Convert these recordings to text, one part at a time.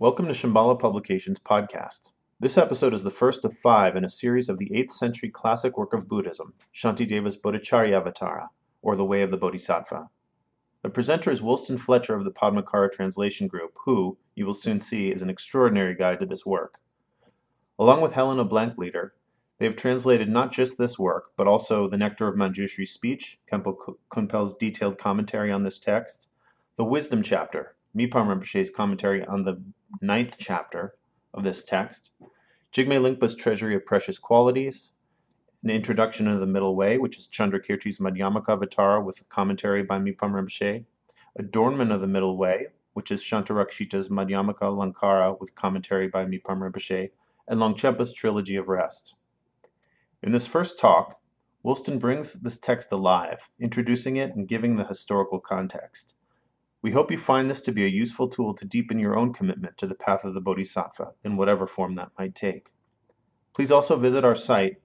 Welcome to Shambhala Publications podcast. This episode is the first of five in a series of the 8th century classic work of Buddhism, Shantideva's Bodhicharyavatara, or The Way of the Bodhisattva. The presenter is Wulstan Fletcher of the Padmakara Translation Group, who, you will soon see, is an extraordinary guide to this work. Along with Helena Blankleder, they have translated not just this work, but also The Nectar of Manjushri's speech, Khenpo Kunpel's detailed commentary on this text, the Wisdom chapter, Mipam Rinpoche's commentary on the ninth chapter of this text, Jigme Lingpa's Treasury of Precious Qualities, an introduction to the Middle Way, which is Chandrakirti's Madhyamaka Vatara with a commentary by Mipam Rinpoche, Adornment of the Middle Way, which is Shantarakshita's Madhyamaka Lankara with commentary by Mipam Rinpoche, and Longchenpa's Trilogy of Rest. In this first talk, Wulstan brings this text alive, introducing it and giving the historical context. We hope you find this to be a useful tool to deepen your own commitment to the path of the Bodhisattva in whatever form that might take. Please also visit our site,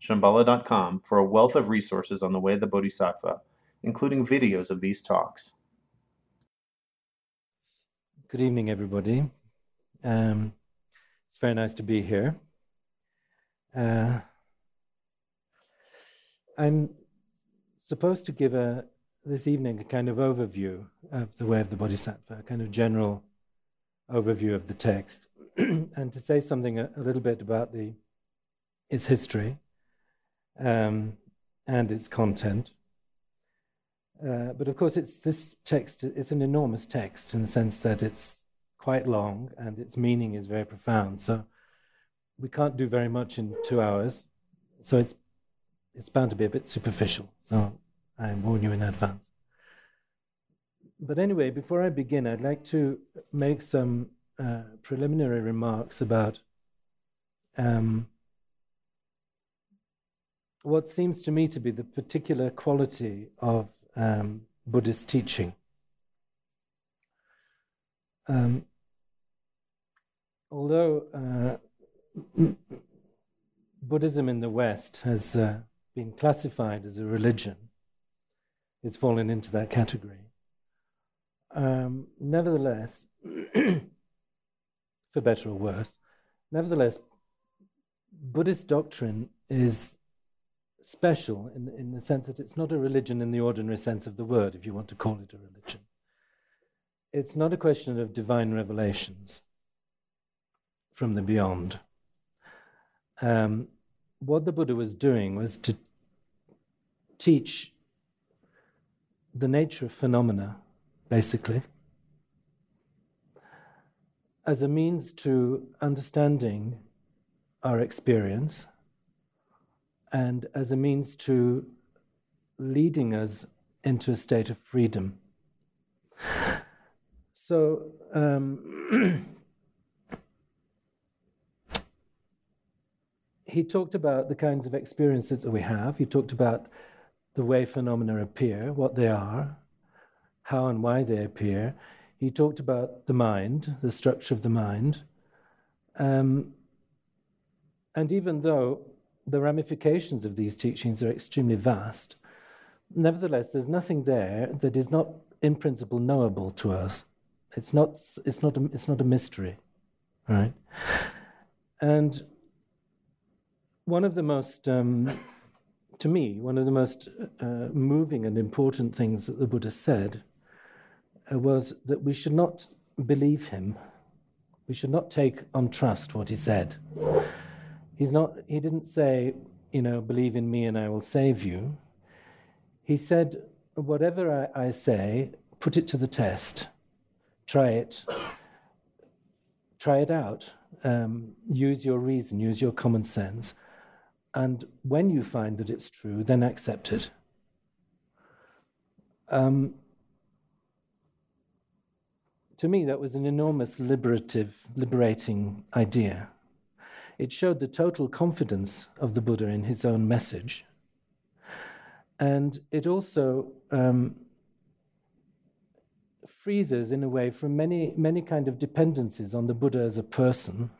shambhala.com, for a wealth of resources on the way of the Bodhisattva, including videos of these talks. Good evening, everybody. Um, it's very nice to be here. Uh, I'm supposed to give a this evening a kind of overview of the way of the Bodhisattva, a kind of general overview of the text, and to say something a, a, little bit about the its history um, and its content. Uh, but of course, it's this text. It's an enormous text in the sense that it's quite long and its meaning is very profound. So we can't do very much in two hours. So it's it's bound to be a bit superficial. So I warn you in advance. But anyway, before I begin, I'd like to make some uh, preliminary remarks about um, what seems to me to be the particular quality of um, Buddhist teaching. Um, although uh, Buddhism in the West has uh, been classified as a religion, it's fallen into that category. Um, nevertheless, for better or worse, nevertheless, Buddhist doctrine is special in, in the sense that it's not a religion in the ordinary sense of the word, if you want to call it a religion. It's not a question of divine revelations from the beyond. Um, what the Buddha was doing was to teach the nature of phenomena, basically, as a means to understanding our experience and as a means to leading us into a state of freedom. So, um, he talked about the kinds of experiences that we have. He talked about the way phenomena appear, what they are, how and why they appear. He talked about the mind, the structure of the mind. Um, and even though the ramifications of these teachings are extremely vast, nevertheless, there's nothing there that is not, in principle, knowable to us. It's not, it's not, a, it's not a mystery, right? And one of the most um, to me, one of the most uh, moving and important things that the Buddha said uh, was that we should not believe him. We should not take on trust what he said. He's not, he didn't say, you know, believe in me and I will save you. He said, whatever I, I say, put it to the test. Try it. Try it out. Um, use your reason, use your common sense and when you find that it's true, then accept it. Um, to me, that was an enormous liberative, liberating idea. It showed the total confidence of the Buddha in his own message. And it also um, frees us, in a way, from many, many kind of dependencies on the Buddha as a person,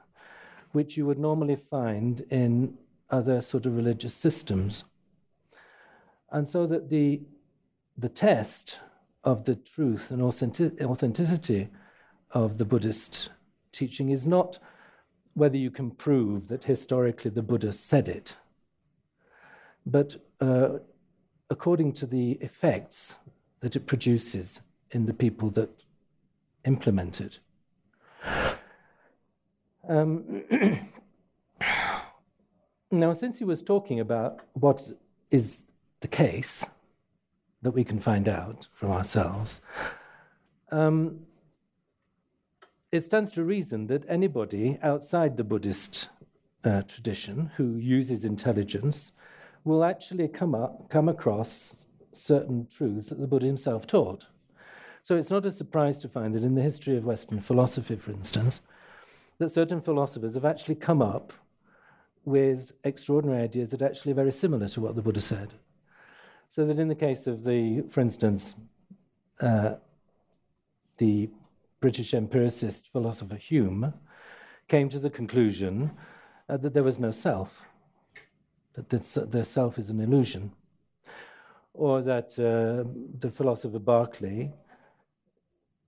which you would normally find in other sort of religious systems. And so that the, the test of the truth and authenticity of the Buddhist teaching is not whether you can prove that historically the Buddha said it, but uh, according to the effects that it produces in the people that implement it. Um, now, since he was talking about what is the case that we can find out from ourselves, um, it stands to reason that anybody outside the Buddhist uh, tradition who uses intelligence will actually come up, come across certain truths that the Buddha himself taught. So it's not a surprise to find that in the history of Western philosophy, for instance, that certain philosophers have actually come up with extraordinary ideas that are actually very similar to what the Buddha said. So that in the case of the, for instance, uh, the British empiricist philosopher Hume came to the conclusion uh, that there was no self, that the, the self is an illusion, or that uh, the philosopher Berkeley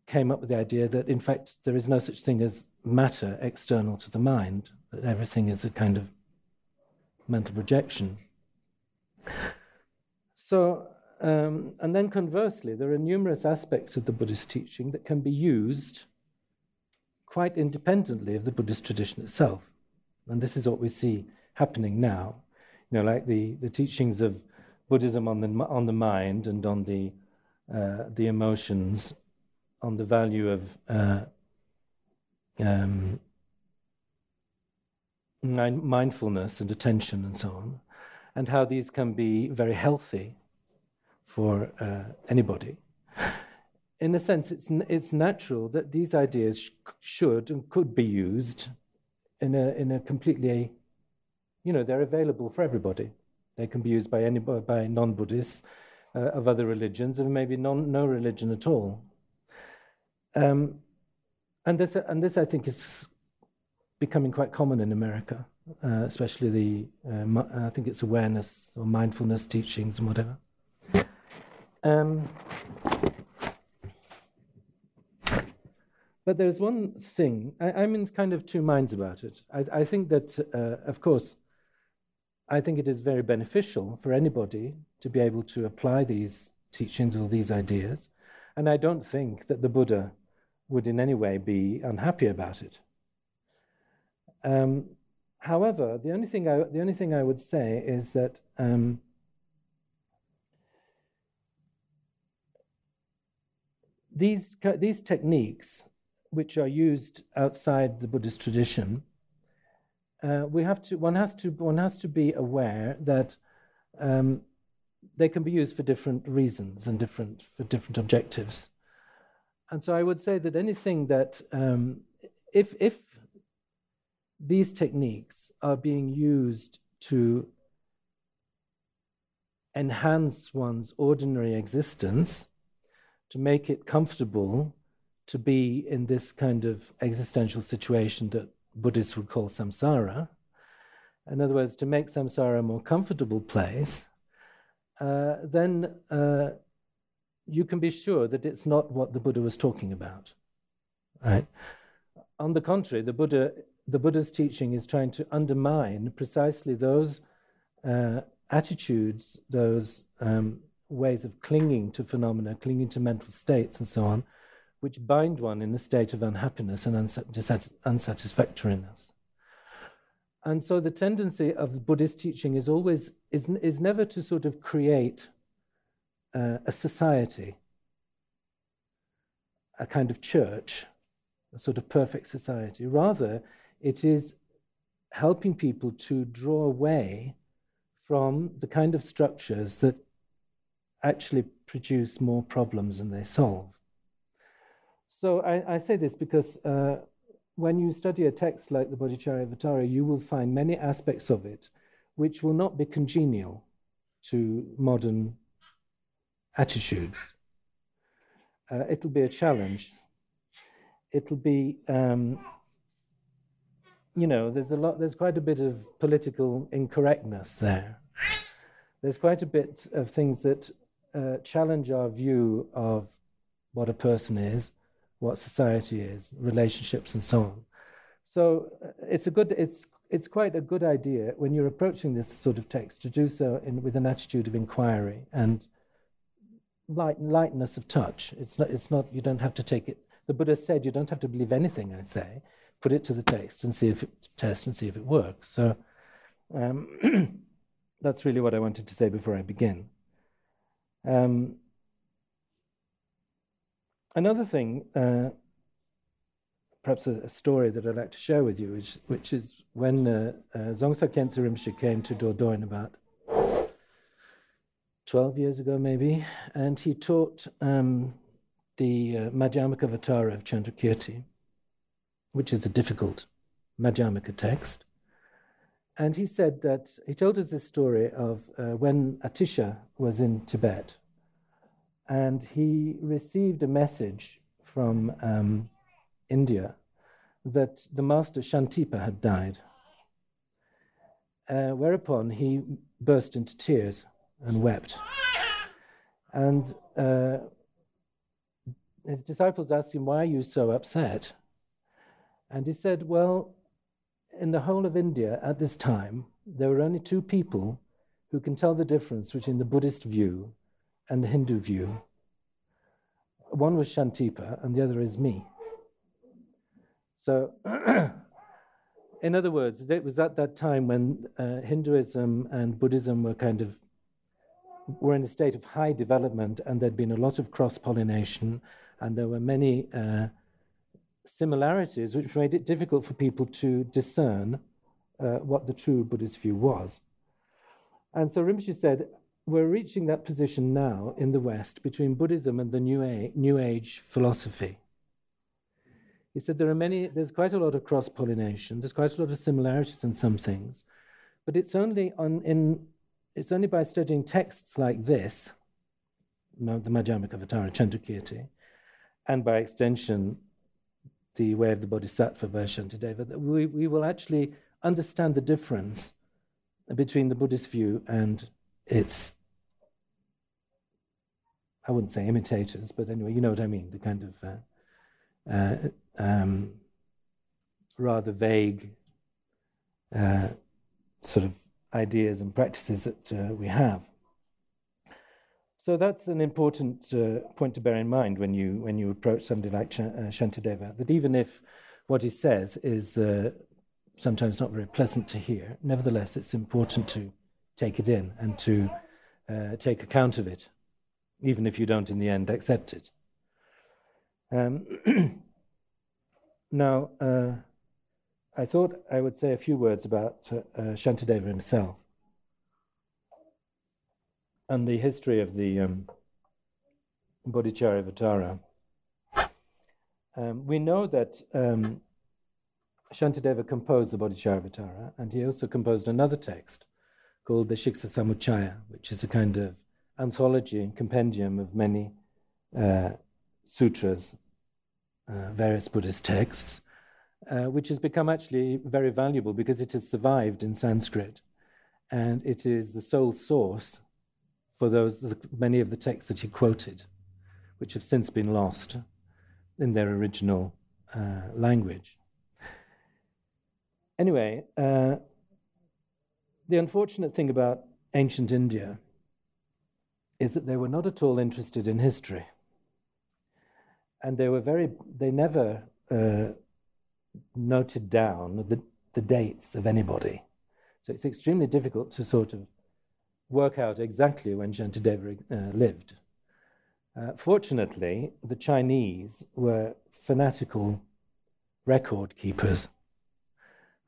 came up with the idea that, in fact, there is no such thing as matter external to the mind, that everything is a kind of mental projection. So, um, and then conversely, there are numerous aspects of the Buddhist teaching that can be used quite independently of the Buddhist tradition itself. And this is what we see happening now. You know, like the, the teachings of Buddhism on the, on the mind and on the, uh, the emotions, on the value of uh, um, mindfulness and attention and so on, and how these can be very healthy for uh, anybody. In a sense, it's, it's natural that these ideas sh- should and could be used in a, in a completely, you know, they're available for everybody. They can be used by, any, by non Buddhists uh, of other religions, and maybe non, no religion at all. Um, and, this, and this, I think, is becoming quite common in America, uh, especially the, uh, I think it's awareness or mindfulness teachings and whatever. Um, but there's one thing, I, am in kind of two minds about it. I, I think that, uh, of course, I think it is very beneficial for anybody to be able to apply these teachings or these ideas. And I don't think that the Buddha would in any way be unhappy about it. Um, however, the only thing I, the only thing I would say is that um, these these techniques, which are used outside the Buddhist tradition, uh, we have to one has to one has to be aware that um, they can be used for different reasons and different for different objectives. And so I would say that anything that, um, if, if these techniques are being used to enhance one's ordinary existence, to make it comfortable to be in this kind of existential situation that Buddhists would call samsara. In other words, to make samsara a more comfortable place, uh, then uh, you can be sure that it's not what the Buddha was talking about. Right? On the contrary, the Buddha, the Buddha's teaching is trying to undermine precisely those uh, attitudes, those um, ways of clinging to phenomena, clinging to mental states, and so on, which bind one in a state of unhappiness and unsatisfactoriness. And so the tendency of Buddhist teaching is always is, is never to sort of create uh, a society, a kind of church, a sort of perfect society. Rather, it is helping people to draw away from the kind of structures that actually produce more problems than they solve. So I, I say this because uh, when you study a text like the Bodhicharyavatara, you will find many aspects of it which will not be congenial to modern attitudes. Uh, it'll be a challenge. It'll be, um, you know, there's a lot, there's quite a bit of political incorrectness there. There's quite a bit of things that uh, challenge our view of what a person is, what society is, relationships, and so on. so uh, it's a good, it's it's quite a good idea when you're approaching this sort of text to do so in, with an attitude of inquiry and light, lightness of touch. It's not, it's not, you don't have to take it. The Buddha said you don't have to believe anything I say. Put it to the text and see if it test and see if it works. So um, that's really what I wanted to say before I begin. Um, another thing, uh, perhaps a, a, story that I'd like to share with you, which, which is when uh, uh, Khyentse Rinpoche came to Dordogne about 12 years ago, maybe, and he taught um, the uh, Madhyamaka Vatara of Chandrakirti, which is a difficult Madhyamaka text. And he said that he told us this story of uh, when Atisha was in Tibet, and he received a message from um, India that the master Shantipa had died. Uh, whereupon he burst into tears and wept. And uh, his disciples asked him, Why are you so upset? And he said, Well, in the whole of India at this time, there were only two people who can tell the difference between the Buddhist view and the Hindu view. One was Shantipa, and the other is me. So, in other words, it was at that time when uh, Hinduism and Buddhism were kind of were in a state of high development, and there'd been a lot of cross pollination, and there were many uh, similarities which made it difficult for people to discern uh, what the true Buddhist view was. And so Rinpoche said, We're reaching that position now in the West between Buddhism and the New Age, New Age philosophy. He said there are many, there's quite a lot of cross pollination, there's quite a lot of similarities in some things, but it's only on, in it's only by studying texts like this, the Madhyamaka Vatara Chandrakirti, and by extension, the way of the Bodhisattva by Shantideva, that we, we will actually understand the difference between the Buddhist view and its, I wouldn't say imitators, but anyway, you know what I mean, the kind of uh, uh, um, rather vague uh, sort of ideas and practices that uh, we have. So that's an important uh, point to bear in mind when you when you approach somebody like Ch- uh, Shantideva. That even if what he says is uh, sometimes not very pleasant to hear, nevertheless it's important to take it in and to uh, take account of it, even if you don't in the end accept it. Um, now. Uh, I thought I would say a few words about uh, Shantideva himself and the history of the um, Bodhicharyavatara. Um, we know that um, Shantideva composed the Bodhicharyavatara, and he also composed another text called the Shiksa Samuchaya, which is a kind of anthology and compendium of many uh, sutras, uh, various Buddhist texts, uh, which has become actually very valuable because it has survived in Sanskrit, and it is the sole source for those many of the texts that he quoted, which have since been lost in their original uh, language. Anyway, uh, the unfortunate thing about ancient India is that they were not at all interested in history. And they were very, they never uh, noted down the, the dates of anybody. So it's extremely difficult to sort of work out exactly when Shantideva uh, lived. Uh, fortunately, the Chinese were fanatical record keepers.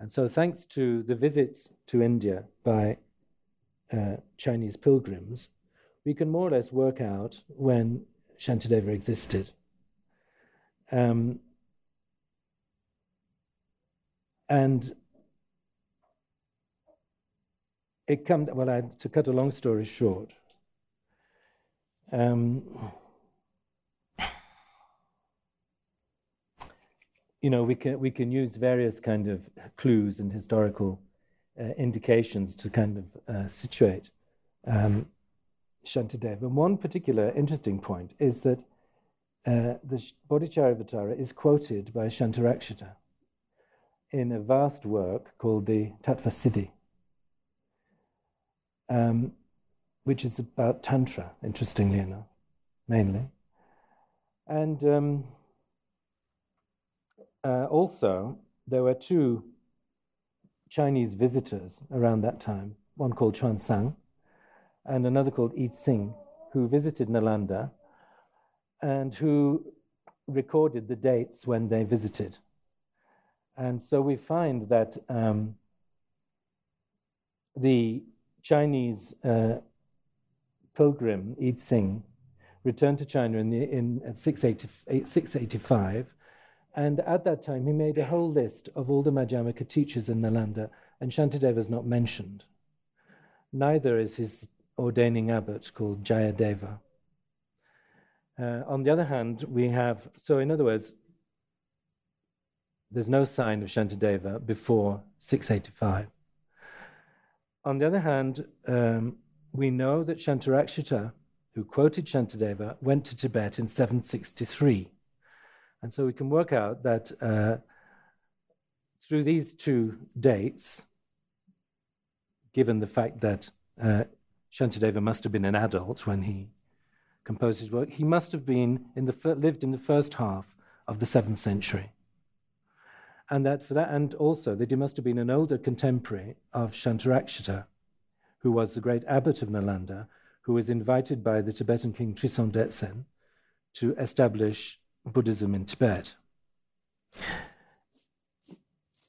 And so, thanks to the visits to India by uh, Chinese pilgrims, we can more or less work out when Shantideva existed. Um, and it comes, well, I, to cut a long story short, um, you know, we can, we can use various kind of clues and historical uh, indications to kind of uh, situate um, Shantideva. And one particular interesting point is that uh, the Bodhicharyavatara is quoted by Shantarakshita in a vast work called the Tattva Siddhi, um, which is about Tantra, interestingly enough, mainly. And um, uh, also, there were two Chinese visitors around that time, one called Xuanzang and another called Yi Tsing, who visited Nalanda and who recorded the dates when they visited. And so we find that um, the Chinese uh, pilgrim, Yi Tsing, returned to China in, the, in 680, 685. And at that time, he made a whole list of all the Madhyamaka teachers in Nalanda, and Shantideva is not mentioned. Neither is his ordaining abbot called Jayadeva. Uh, on the other hand, we have, so in other words, there's no sign of Shantideva before 685. On the other hand, um, we know that Shantarakshita, who quoted Shantideva, went to Tibet in 763. And so we can work out that uh, through these two dates, given the fact that uh, Shantideva must have been an adult when he composed his work. He must have been in the lived in the first half of the seventh century, and that for that, and also that he must have been an older contemporary of Shantarakshita, who was the great abbot of Nalanda, who was invited by the Tibetan king Trisong Detsen to establish Buddhism in Tibet.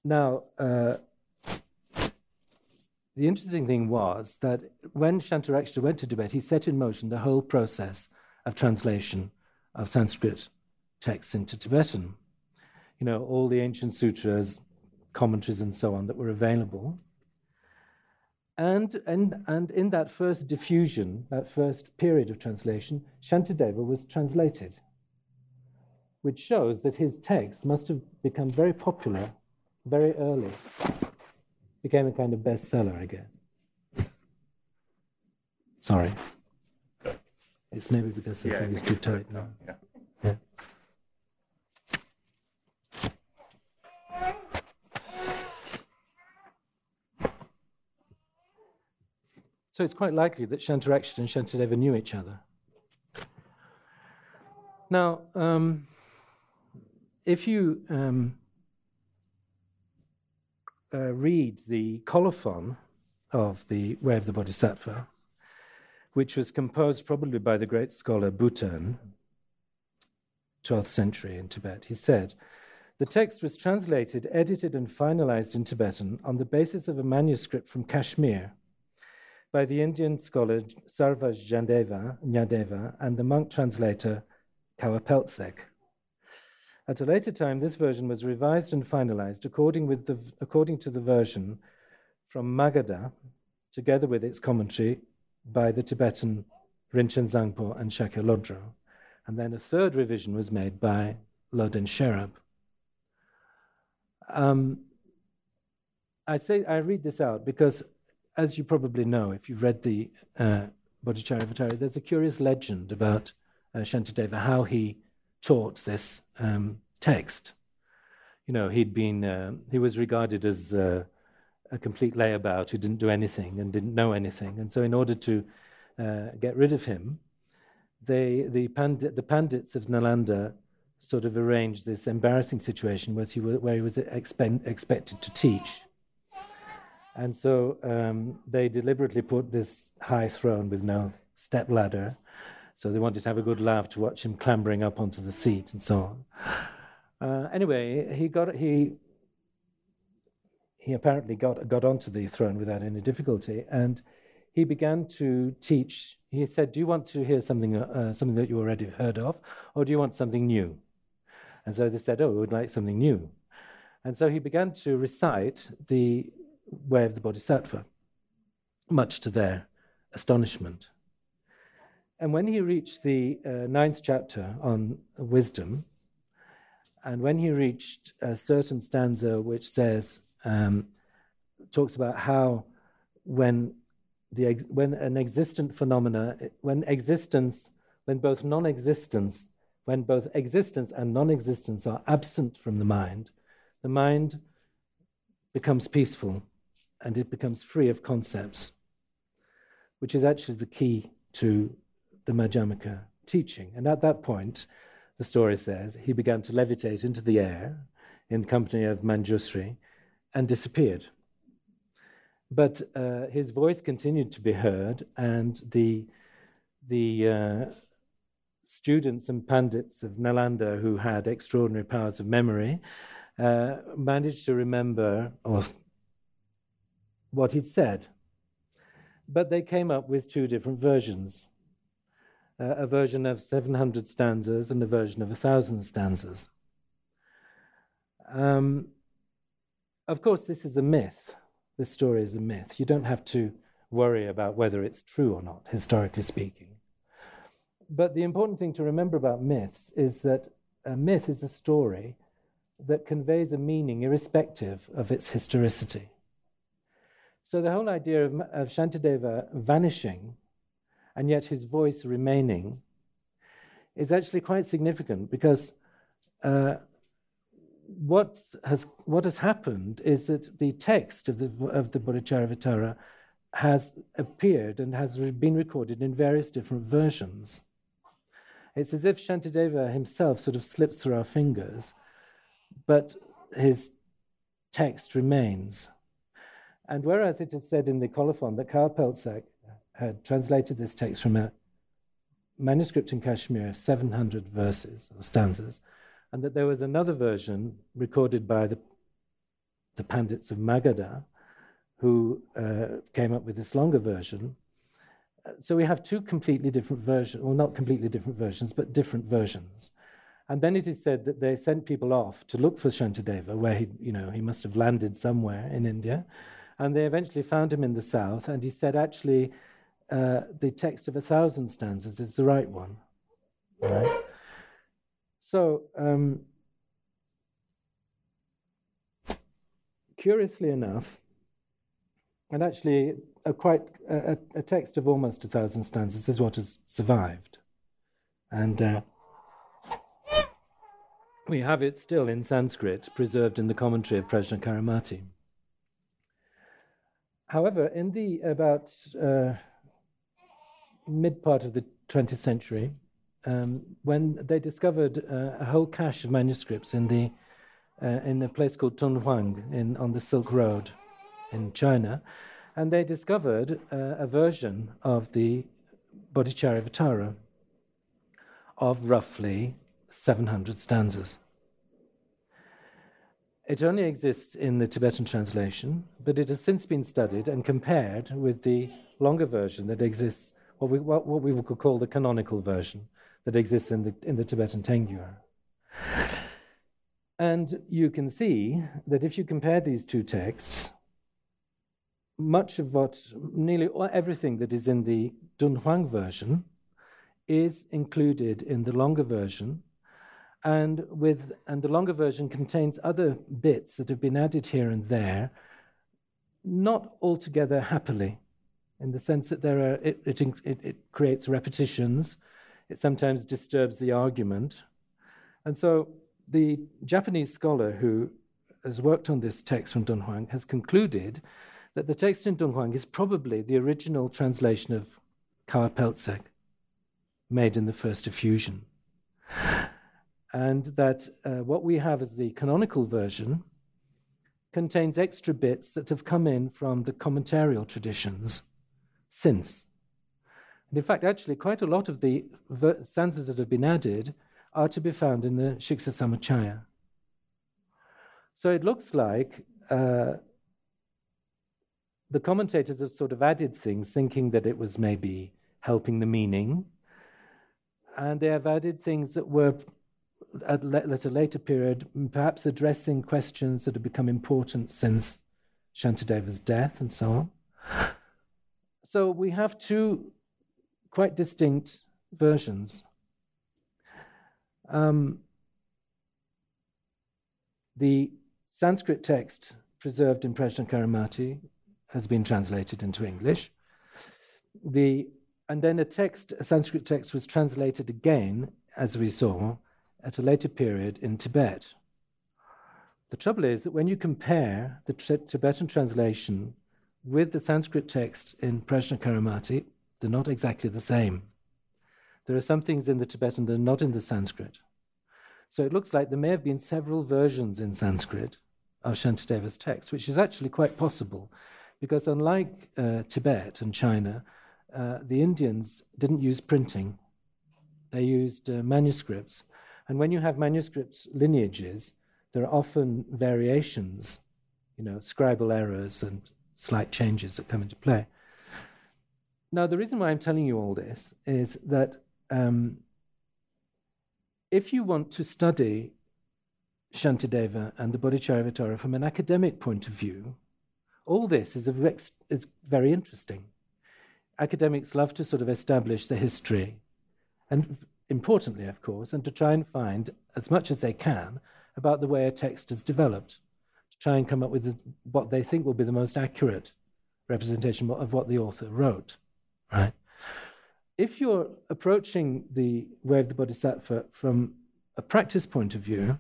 Now, uh, the interesting thing was that when Shantarakshita went to Tibet, he set in motion the whole process of translation of Sanskrit texts into Tibetan. You know, all the ancient sutras, commentaries, and so on that were available. And, and, and in that first diffusion, that first period of translation, Shantideva was translated, which shows that his text must have become very popular very early became a kind of bestseller, I guess. Sorry. It's maybe because the Yeah, thing is too tight now. Yeah. Yeah. So it's quite likely that Shantarakshita and Shantideva knew each other. Now, um, if you um, uh, read the colophon of the Way of the Bodhisattva, which was composed probably by the great scholar Buton, 12th century in Tibet. He said, The text was translated, edited, and finalized in Tibetan on the basis of a manuscript from Kashmir by the Indian scholar Sarvaj Jandeva, Nyadeva and the monk translator Kawapeltsek. At a later time, this version was revised and finalized according, the, according to the version from Magadha, together with its commentary by the Tibetan Rinchen Zangpo and Shakya Lodro. And then a third revision was made by Loden Sherab. Um, I say I read this out because, as you probably know, if you've read the uh, there's a curious legend about uh, Shantideva, how he taught this um, text. You know, he'd been, uh, he was regarded as uh, a complete layabout who didn't do anything and didn't know anything. And so, in order to uh, get rid of him, they, the, pandit, the Pandits of Nalanda sort of arranged this embarrassing situation where he, was, where he was expe- expected to teach. And so um, they deliberately put this high throne with no step ladder so they wanted to have a good laugh to watch him clambering up onto the seat and so on. Uh, anyway, he got he he apparently got got onto the throne without any difficulty, and he began to teach. He said, "Do you want to hear something uh, something that you already heard of, or do you want something new?" And so they said, "Oh, we would like something new." And so he began to recite the way of the Bodhisattva, much to their astonishment. And when he reached the uh, ninth chapter on wisdom, and when he reached a certain stanza which says, um, talks about how when the when an existent phenomena, when existence, when both non-existence, when both existence and non-existence are absent from the mind, the mind becomes peaceful and it becomes free of concepts, which is actually the key to the Madhyamaka teaching. And at that point, the story says, he began to levitate into the air in company of Manjusri and disappeared. But uh, his voice continued to be heard, and the, the uh, students and pandits of Nalanda who had extraordinary powers of memory uh, managed to remember or what he'd said. But they came up with two different versions uh, a version of 700 stanzas and a version of 1,000 stanzas. Um, of course, this is a myth. This story is a myth. You don't have to worry about whether it's true or not, historically speaking. But the important thing to remember about myths is that a myth is a story that conveys a meaning irrespective of its historicity. So the whole idea of, of Shantideva vanishing and yet his voice remaining is actually quite significant because uh, what has what has happened is that the text of the of the Bodhicharyavatara has appeared and has been recorded in various different versions. It's as if Shantideva himself sort of slips through our fingers, but his text remains. And whereas it is said in the colophon that Kawa Peltsek had translated this text from a manuscript in Kashmir, 700 verses or stanzas, and that there was another version recorded by the, the Pandits of Magadha who uh, came up with this longer version. So we have two completely different versions, well, not completely different versions, but different versions. And then it is said that they sent people off to look for Shantideva, where he, you know, he must have landed somewhere in India. And they eventually found him in the south, and he said, actually, uh, the text of a thousand stanzas is the right one. Right? So, um, curiously enough, and actually a quite a, a, text of almost a thousand stanzas is what has survived, and uh, we have it still in Sanskrit, preserved in the commentary of Prajnacharamati. However, in the about uh, mid part of the 20th century, um, when they discovered uh, a whole cache of manuscripts in the uh, in a place called Dunhuang in on the Silk Road in China, and they discovered uh, a version of the Bodhicharyavatara of roughly 700 stanzas. It only exists in the Tibetan translation, but it has since been studied and compared with the longer version that exists, what we, what, what we could call the canonical version that exists in the, in the Tibetan Tengyur. And you can see that if you compare these two texts, much of what, nearly everything that is in the Dunhuang version is included in the longer version, and with and the longer version contains other bits that have been added here and there, not altogether happily, in the sense that there are it, it, it, it creates repetitions, it sometimes disturbs the argument, and so the Japanese scholar who has worked on this text from Dunhuang has concluded that the text in Dunhuang is probably the original translation of Kawa Peltsek, made in the first effusion and that uh, what we have as the canonical version contains extra bits that have come in from the commentarial traditions since. And in fact, actually, quite a lot of the ver- stanzas that have been added are to be found in the Shiksa Samuccaya. So it looks like uh, the commentators have sort of added things, thinking that it was maybe helping the meaning, and they have added things that were at, at a later period, perhaps addressing questions that have become important since Shantideva's death and so on. So we have two quite distinct versions. Um, the Sanskrit text preserved in Prajnacharamati has been translated into English. The, and then a text, a Sanskrit text was translated again, as we saw, at a later period in Tibet. The trouble is that when you compare the Tibetan translation with the Sanskrit text in Prajnacaramati, they're not exactly the same. There are some things in the Tibetan that are not in the Sanskrit. So it looks like there may have been several versions in Sanskrit of Shantideva's text, which is actually quite possible, because unlike uh, Tibet and China, uh, the Indians didn't use printing, they used uh, manuscripts. And when you have manuscripts lineages, there are often variations, you know, scribal errors and slight changes that come into play. Now, the reason why I'm telling you all this is that um, if you want to study Shantideva and the Bodhicharyavatara from an academic point of view, all this is, is very interesting. Academics love to sort of establish the history, and importantly, of course, and to try and find as much as they can about the way a text is developed, to try and come up with the, what they think will be the most accurate representation of what the author wrote. Right? If you're approaching the way of the Bodhisattva from a practice point of view,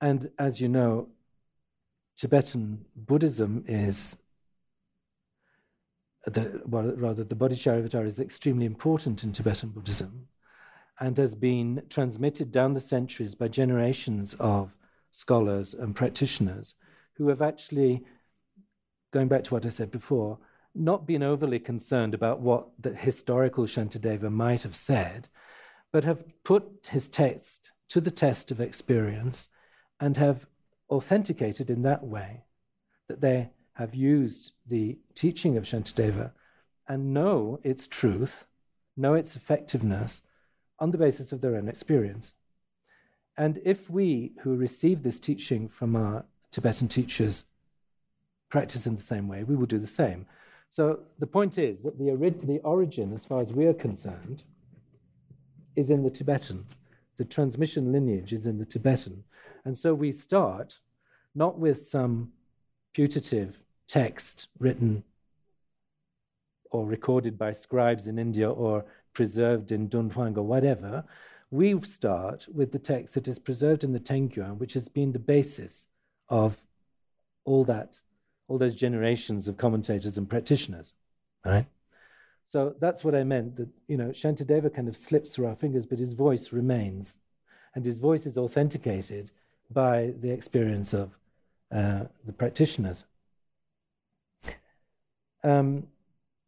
and as you know, Tibetan Buddhism is the, well, rather, the Bodhicharyavatara is extremely important in Tibetan Buddhism and has been transmitted down the centuries by generations of scholars and practitioners who have actually, going back to what I said before, not been overly concerned about what the historical Shantideva might have said, but have put his text to the test of experience and have authenticated in that way that they have used the teaching of Shantideva and know its truth, know its effectiveness, on the basis of their own experience. And if we who receive this teaching from our Tibetan teachers practice in the same way, we will do the same. So the point is that the, ori- the origin, as far as we are concerned, is in the Tibetan. The transmission lineage is in the Tibetan. And so we start not with some putative text written or recorded by scribes in India or preserved in Dunhuang or whatever, we start with the text that is preserved in the Tengyur, which has been the basis of all that, all those generations of commentators and practitioners, right? So that's what I meant. That you know, Shantideva kind of slips through our fingers, but his voice remains, and his voice is authenticated by the experience of uh, the practitioners. Um,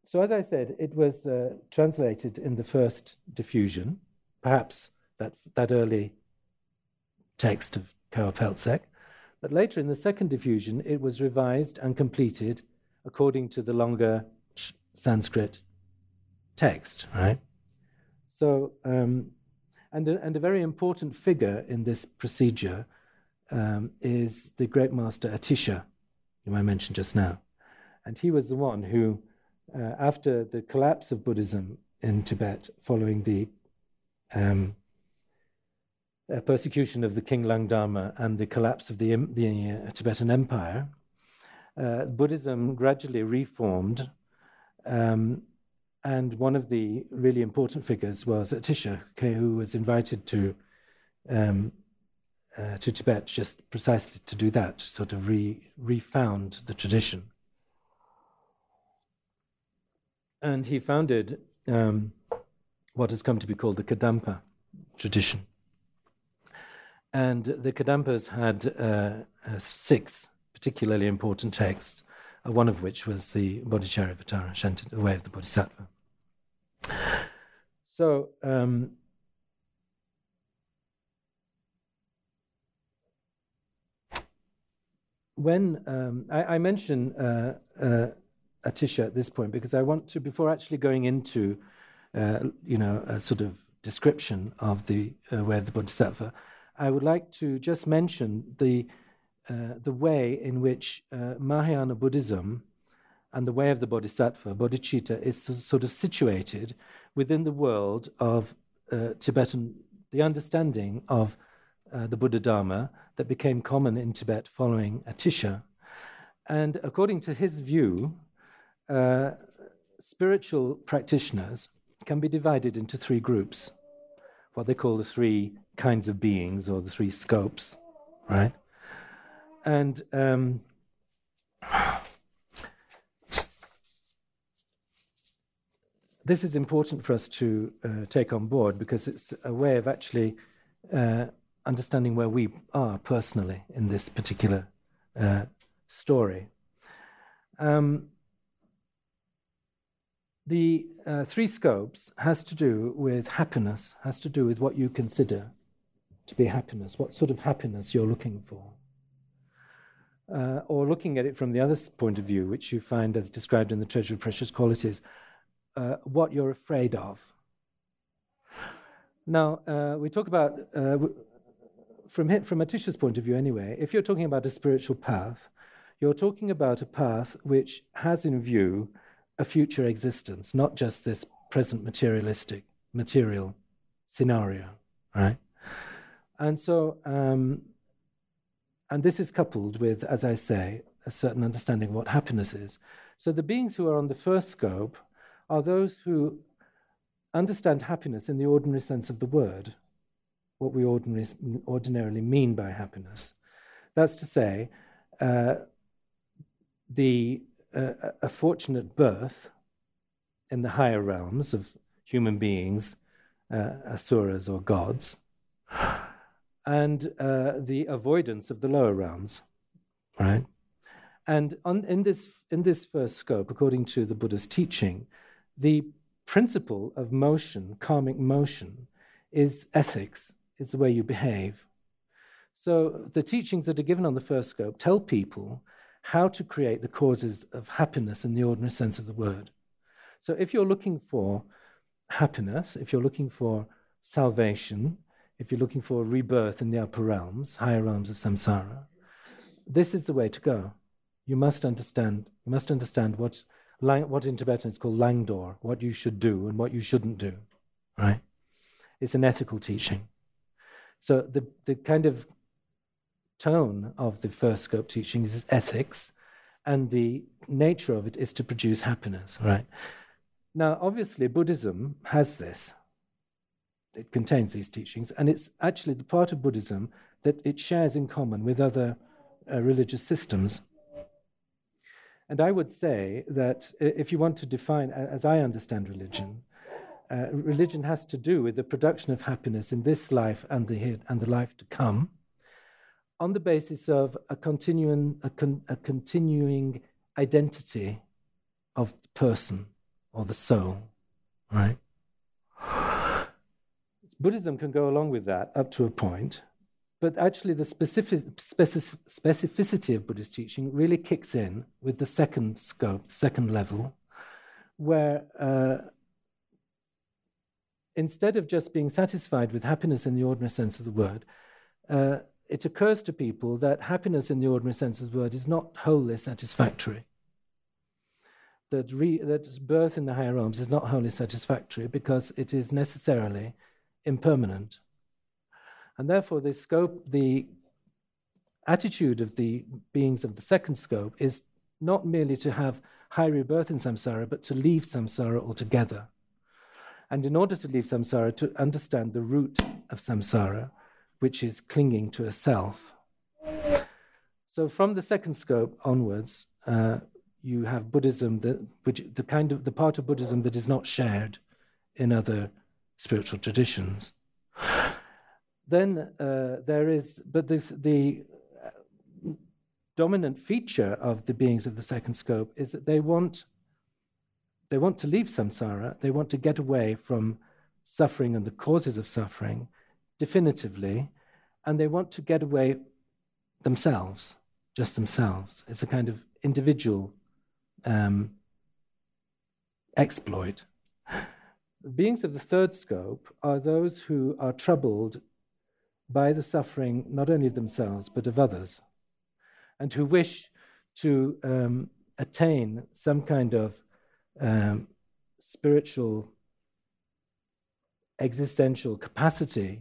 so, as I said, it was uh, translated in the first diffusion, perhaps that, that early text of Kawa Peltsek. But later in the second diffusion, it was revised and completed according to the longer Sanskrit text, right? So, um, and, a, and a very important figure in this procedure um, is the great master Atisha, whom I mentioned just now. And he was the one who uh, after the collapse of Buddhism in Tibet following the um, uh, persecution of the King Langdharma and the collapse of the, the uh, Tibetan Empire, uh, Buddhism gradually reformed. Um, and one of the really important figures was Atisha, who was invited to um, uh, to Tibet just precisely to do that, to sort of re, refound the tradition and he founded um, what has come to be called the Kadampa tradition. And the Kadampas had uh, uh, six particularly important texts, uh, one of which was the Bodhicharyavatara, Shanti, the way of the Bodhisattva. So, um, when um, I, I mention uh, uh, Atisha at this point because I want to, before actually going into, uh, you know, a sort of description of the uh, way of the Bodhisattva, I would like to just mention the uh, the way in which uh, Mahayana Buddhism and the way of the Bodhisattva, bodhicitta, is sort of situated within the world of uh, Tibetan, the understanding of uh, the Buddha Dharma that became common in Tibet following Atisha. And according to his view, uh, spiritual practitioners can be divided into three groups, what they call the three kinds of beings or the three scopes. right? And um, this is important for us to uh, take on board because it's a way of actually uh, understanding where we are personally in this particular uh, story. Um, the uh, three scopes has to do with happiness, has to do with what you consider to be happiness, what sort of happiness you're looking for. Uh, or looking at it from the other point of view, which you find as described in the Treasure of Precious Qualities, uh, what you're afraid of. Now, uh, we talk about, uh, from, from Atisha's point of view anyway, if you're talking about a spiritual path, you're talking about a path which has in view a future existence, not just this present materialistic, material scenario, right? And so, um, and this is coupled with, as I say, a certain understanding of what happiness is. So the beings who are on the first scope are those who understand happiness in the ordinary sense of the word, what we ordinarily mean by happiness. That's to say, uh, the uh, a fortunate birth in the higher realms of human beings, uh, asuras or gods, and uh, the avoidance of the lower realms, right? And on, in this in this first scope, according to the Buddha's teaching, the principle of motion, karmic motion, is ethics, is the way you behave. So the teachings that are given on the first scope tell people how to create the causes of happiness in the ordinary sense of the word. So if you're looking for happiness, if you're looking for salvation, if you're looking for rebirth in the upper realms, higher realms of samsara, this is the way to go. You must understand. You must understand what, what in Tibetan is called langdor, what you should do and what you shouldn't do. Right? It's an ethical teaching. So the the kind of tone of the first scope teachings is ethics, and the nature of it is to produce happiness, right? Now, obviously, Buddhism has this. It contains these teachings, and it's actually the part of Buddhism that it shares in common with other uh, religious systems. And I would say that if you want to define, as I understand religion, uh, religion has to do with the production of happiness in this life and the, and the life to come on the basis of a continuing, a, con, a continuing identity of the person or the soul, right? Buddhism can go along with that up to a point, but actually the specific, specific, specificity of Buddhist teaching really kicks in with the second scope, second level, where uh, instead of just being satisfied with happiness in the ordinary sense of the word, uh, it occurs to people that happiness in the ordinary sense of the word is not wholly satisfactory. That, re, that birth in the higher realms is not wholly satisfactory because it is necessarily impermanent. And therefore, the scope, the attitude of the beings of the second scope is not merely to have high rebirth in samsara, but to leave samsara altogether. And in order to leave samsara, to understand the root of samsara, which is clinging to a self. So from the second scope onwards, uh, you have Buddhism, that, which the kind of the part of Buddhism that is not shared in other spiritual traditions. Then uh, there is, but the, the dominant feature of the beings of the second scope is that they want they want to leave samsara. They want to get away from suffering and the causes of suffering definitively, and they want to get away themselves, just themselves. It's a kind of individual um, exploit. Beings of the third scope are those who are troubled by the suffering not only of themselves but of others, and who wish to um, attain some kind of um, spiritual existential capacity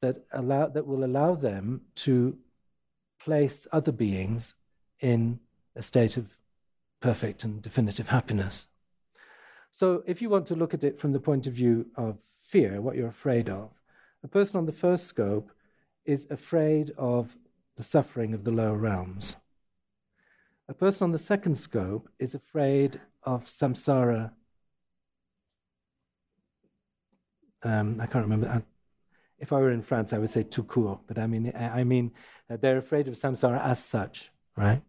that allow that will allow them to place other beings in a state of perfect and definitive happiness. So, if you want to look at it from the point of view of fear, what you're afraid of, a person on the first scope is afraid of the suffering of the lower realms. A person on the second scope is afraid of samsara. Um, I can't remember. If I were in France, I would say tout court, but I mean, I mean, they're afraid of samsara as such, right?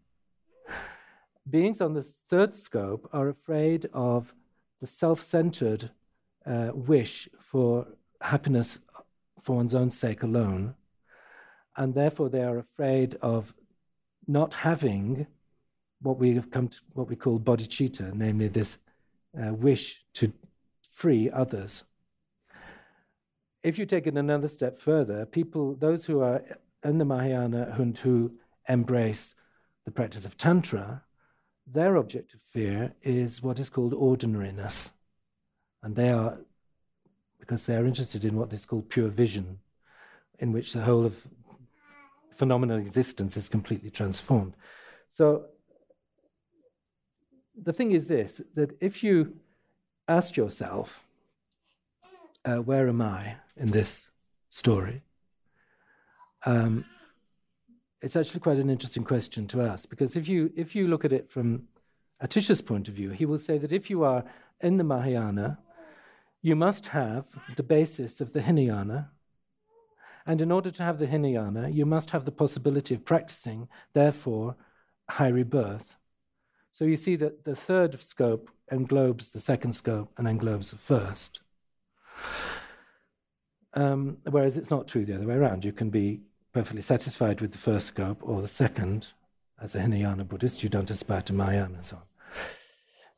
Beings on the third scope are afraid of the self centered uh, wish for happiness for one's own sake alone, and therefore they are afraid of not having what we have come to what we call bodhicitta, namely this uh, wish to free others. If you take it another step further, people, those who are in the Mahayana and who embrace the practice of Tantra, their object of fear is what is called ordinariness. And they are, because they are interested in what is called pure vision, in which the whole of phenomenal existence is completely transformed. So the thing is this that if you ask yourself, uh, where am I in this story? Um, it's actually quite an interesting question to ask because if you if you look at it from Atisha's point of view, he will say that if you are in the Mahayana, you must have the basis of the Hinayana. And in order to have the Hinayana, you must have the possibility of practicing, therefore, high rebirth. So you see that the third scope englobes the second scope and englobes the first. Um, whereas it's not true the other way around. You can be perfectly satisfied with the first scope or the second. As a Hinayana Buddhist, you don't aspire to Mahayana and so on.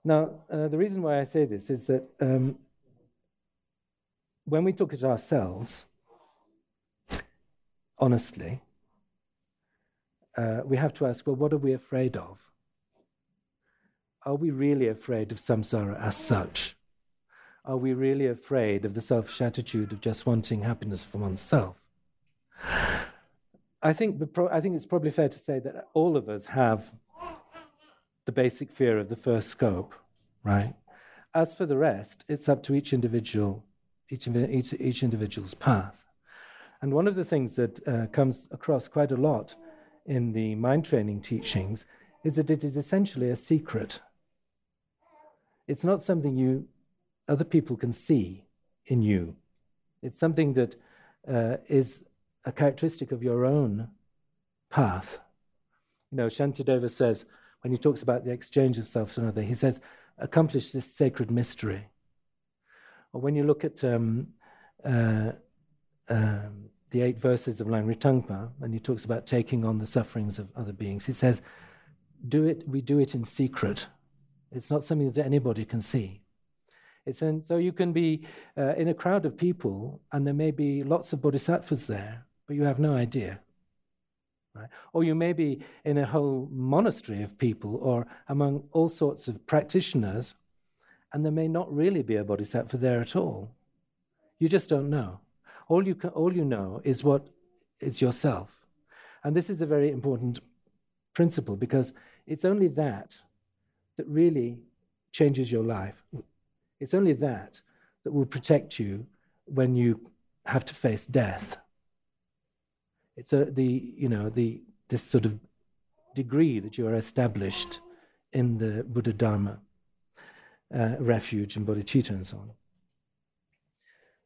Now, uh, the reason why I say this is that um, when we look at ourselves, honestly, uh, we have to ask well, what are we afraid of? Are we really afraid of samsara as such? Are we really afraid of the selfish attitude of just wanting happiness for oneself? I think, I think it's probably fair to say that all of us have the basic fear of the first scope, right? As for the rest, it's up to each individual, each, each, each individual's path. And one of the things that uh, comes across quite a lot in the mind training teachings is that it is essentially a secret it's not something you other people can see in you. It's something that uh, is a characteristic of your own path. You know, Shantideva says, when he talks about the exchange of self to another, he says, accomplish this sacred mystery. Or when you look at um, uh, um, the eight verses of Langri Tangpa, and he talks about taking on the sufferings of other beings, he says, do it, we do it in secret it's not something that anybody can see. It's in, so you can be uh, in a crowd of people, and there may be lots of bodhisattvas there, but you have no idea. Right? Or you may be in a whole monastery of people, or among all sorts of practitioners, and there may not really be a bodhisattva there at all. You just don't know. All you, can, all you know is what is yourself. And this is a very important principle because it's only that that really changes your life. It's only that that will protect you when you have to face death. It's a, the, you know, the, this sort of degree that you are established in the Buddha Dharma, uh, refuge and bodhicitta and so on.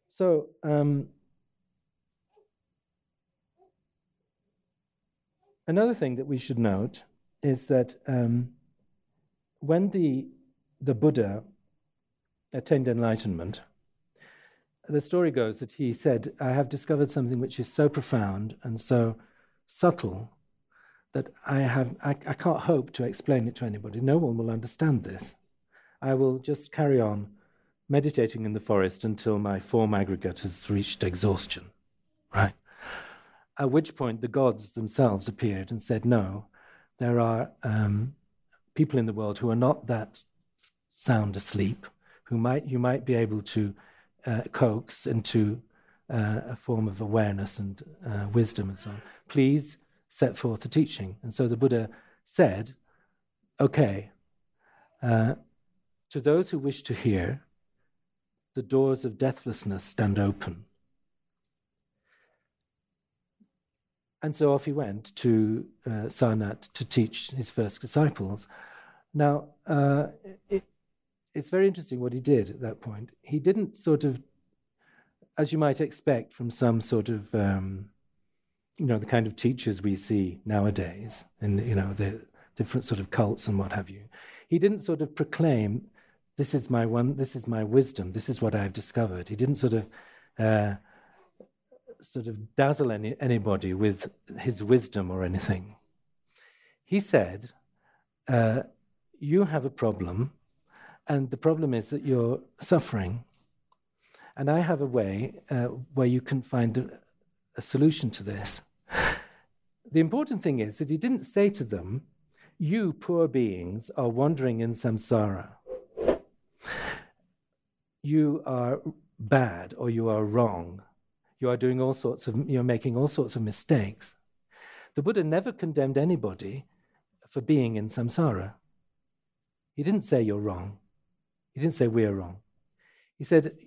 So, um, another thing that we should note is that um, when the, the Buddha attained enlightenment, the story goes that he said, I have discovered something which is so profound and so subtle that I, have, I, I can't hope to explain it to anybody. No one will understand this. I will just carry on meditating in the forest until my form aggregate has reached exhaustion, right? At which point the gods themselves appeared and said, No, there are um, people in the world who are not that sound asleep, who might you might be able to uh, coax into uh, a form of awareness and uh, wisdom and so on. Please set forth the teaching. And so the Buddha said, "Okay, uh, to those who wish to hear, the doors of deathlessness stand open." And so off he went to uh, Sarnath to teach his first disciples. Now, uh, it's very interesting what he did at that point. He didn't sort of, as you might expect from some sort of, um, you know, the kind of teachers we see nowadays, and you know, the different sort of cults and what have you. He didn't sort of proclaim, "This is my one. This is my wisdom. This is what I've discovered." He didn't sort of. Uh, sort of dazzle any, anybody with his wisdom or anything. He said, uh, You have a problem, and the problem is that you're suffering. And I have a way uh, where you can find a, a solution to this. The important thing is that he didn't say to them, You poor beings are wandering in samsara. You are bad or you are wrong you are doing all sorts of, you're making all sorts of mistakes. The Buddha never condemned anybody for being in samsara. He didn't say you're wrong. He didn't say we're wrong. He said,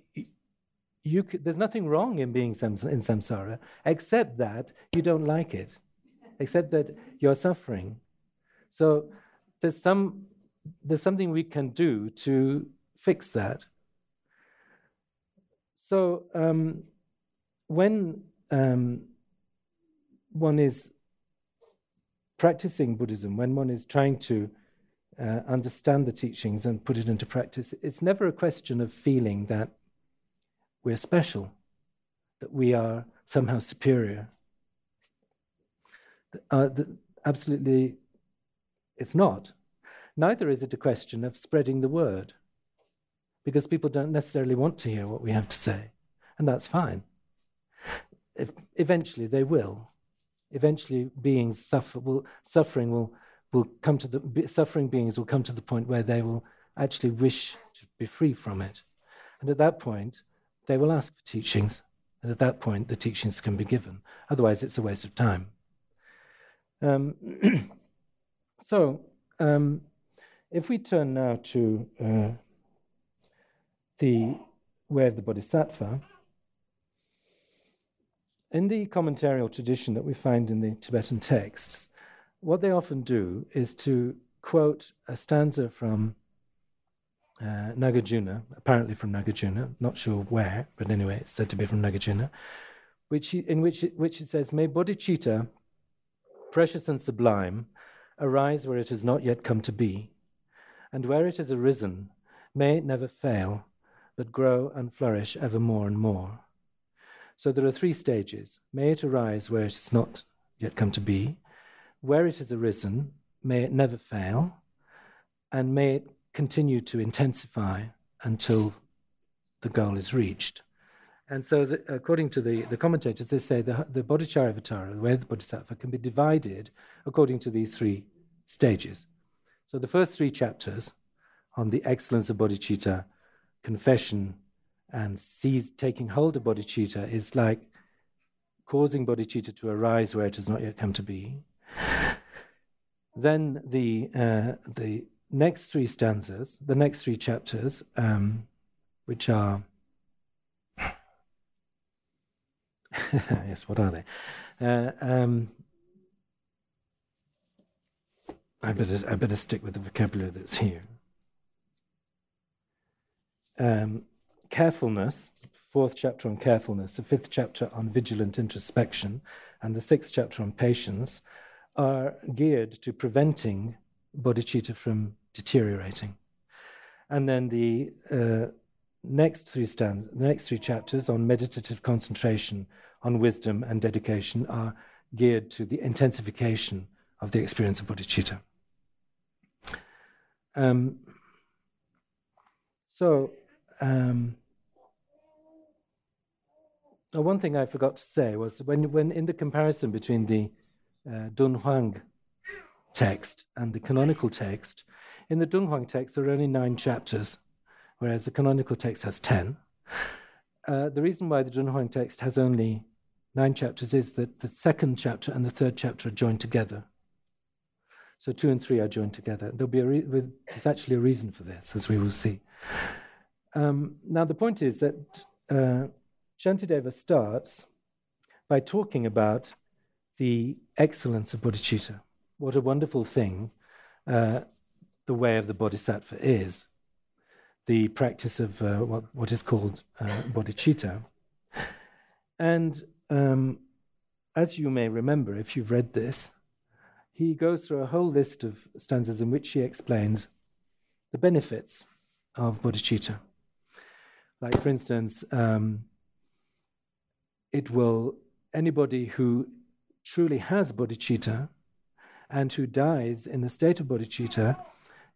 you there's nothing wrong in being in samsara, except that you don't like it, except that you're suffering. So there's, some, there's something we can do to fix that. So um, when um, one is practicing Buddhism, when one is trying to uh, understand the teachings and put it into practice, it's never a question of feeling that we're special, that we are somehow superior. Uh, the, absolutely, it's not. Neither is it a question of spreading the word, because people don't necessarily want to hear what we have to say, and that's fine if, eventually they will. Eventually, beings suffer. Will, suffering will will come to the suffering beings will come to the point where they will actually wish to be free from it, and at that point, they will ask for teachings, and at that point, the teachings can be given. Otherwise, it's a waste of time. Um, so, um, if we turn now to uh, the way of the Bodhisattva in the commentarial tradition that we find in the Tibetan texts, what they often do is to quote a stanza from uh, Nagarjuna, apparently from Nagarjuna, not sure where, but anyway, it's said to be from Nagarjuna, which he, in which it, which it says, May bodhicitta, precious and sublime, arise where it has not yet come to be, and where it has arisen, may it never fail, but grow and flourish ever more and more. So there are three stages. May it arise where it has not yet come to be. Where it has arisen, may it never fail. And may it continue to intensify until the goal is reached. And so, the, according to the, the commentators, they say the, the Bodhicharyavatara, the way of the Bodhisattva, can be divided according to these three stages. So, the first three chapters on the excellence of bodhicitta, confession, and sees taking hold of bodhicitta is like causing bodhicitta to arise where it has not yet come to be. Then the uh, the next three stanzas, the next three chapters, um, which are yes, what are they? Uh, um, I better I better stick with the vocabulary that's here. Um, carefulness, fourth chapter on carefulness, the fifth chapter on vigilant introspection, and the sixth chapter on patience are geared to preventing bodhicitta from deteriorating. And then the uh, next three stand, the next three chapters on meditative concentration, on wisdom and dedication are geared to the intensification of the experience of bodhicitta. Um, so, um, one thing I forgot to say was when, when in the comparison between the uh, Dunhuang text and the canonical text, in the Dunhuang text there are only nine chapters, whereas the canonical text has ten. Uh, the reason why the Dunhuang text has only nine chapters is that the second chapter and the third chapter are joined together. So two and three are joined together. There'll be a re- there's actually a reason for this, as we will see. Um, now the point is that uh, Shantideva starts by talking about the excellence of bodhicitta. What a wonderful thing uh, the way of the bodhisattva is, the practice of uh, what, what is called uh, bodhicitta. And um, as you may remember, if you've read this, he goes through a whole list of stanzas in which he explains the benefits of bodhicitta. Like, for instance, um, it will, anybody who truly has bodhicitta and who dies in the state of bodhicitta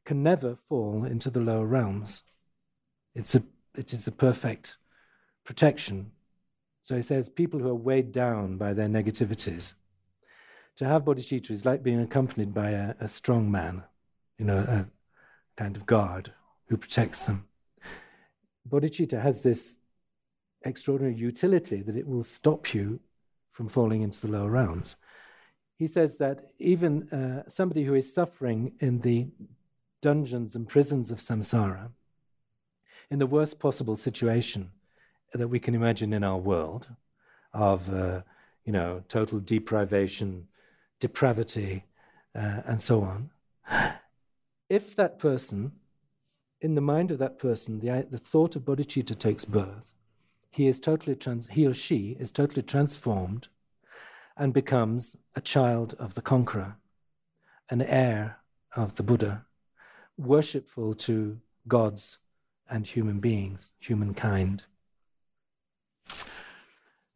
can never fall into the lower realms. It's a, it is the perfect protection. So he says people who are weighed down by their negativities. To have bodhicitta is like being accompanied by a, a strong man, you know, a kind of guard who protects them. Bodhicitta has this extraordinary utility that it will stop you from falling into the lower realms. He says that even uh, somebody who is suffering in the dungeons and prisons of samsara, in the worst possible situation that we can imagine in our world, of uh, you know total deprivation, depravity, uh, and so on. If that person, in the mind of that person, the, the thought of bodhicitta takes birth, he is totally trans- he or she is totally transformed and becomes a child of the conqueror, an heir of the Buddha, worshipful to gods and human beings, humankind.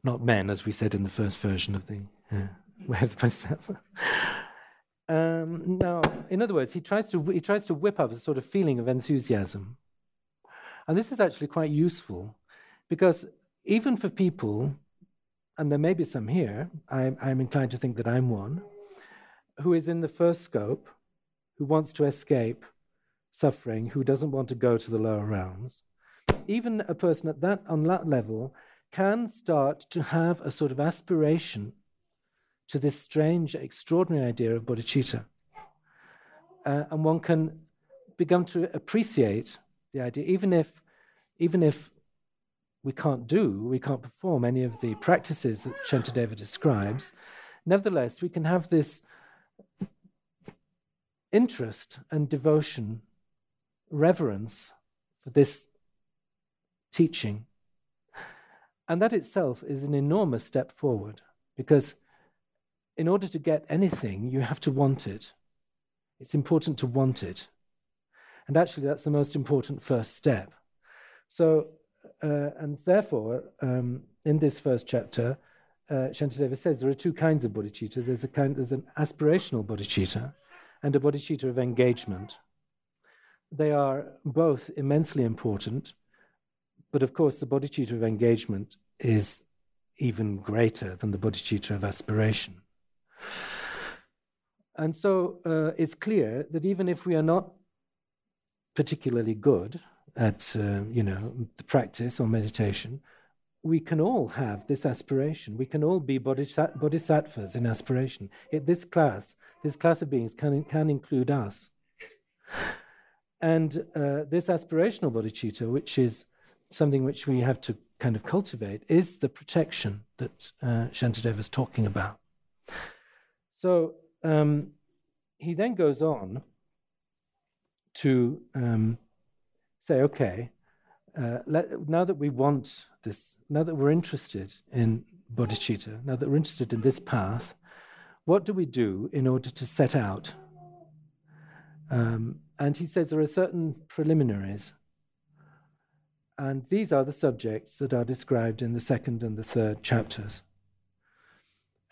Not men, as we said in the first version of the Way of now, in other words, he tries to he tries to whip up a sort of feeling of enthusiasm, and this is actually quite useful because even for people, and there may be some here, I'm, I'm inclined to think that I'm one, who is in the first scope, who wants to escape suffering, who doesn't want to go to the lower realms, even a person at that on that level can start to have a sort of aspiration to this strange, extraordinary idea of bodhicitta. Uh, and one can begin to appreciate the idea, even if, even if we can't do, we can't perform any of the practices that Shantideva describes, nevertheless, we can have this interest and devotion, reverence for this teaching. And that itself is an enormous step forward because in order to get anything, you have to want it. It's important to want it. And actually, that's the most important first step. So, uh, and therefore, um, in this first chapter, uh, Shantideva says there are two kinds of bodhicitta. There's a kind, there's an aspirational bodhicitta, and a bodhicitta of engagement. They are both immensely important, but of course, the bodhicitta of engagement is even greater than the bodhicitta of aspiration. And so uh, it's clear that even if we are not particularly good at, uh, you know, the practice or meditation, we can all have this aspiration. We can all be bodhisattvas in aspiration. It, this class, this class of beings can, can include us. And uh, this aspirational bodhicitta, which is something which we have to kind of cultivate, is the protection that uh, Shantideva is talking about. So um, he then goes on to um, say, okay, uh, let, now that we want this, now that we're interested in bodhicitta, now that we're interested in this path, what do we do in order to set out? Um, and he says there are certain preliminaries. And these are the subjects that are described in the second and the third chapters.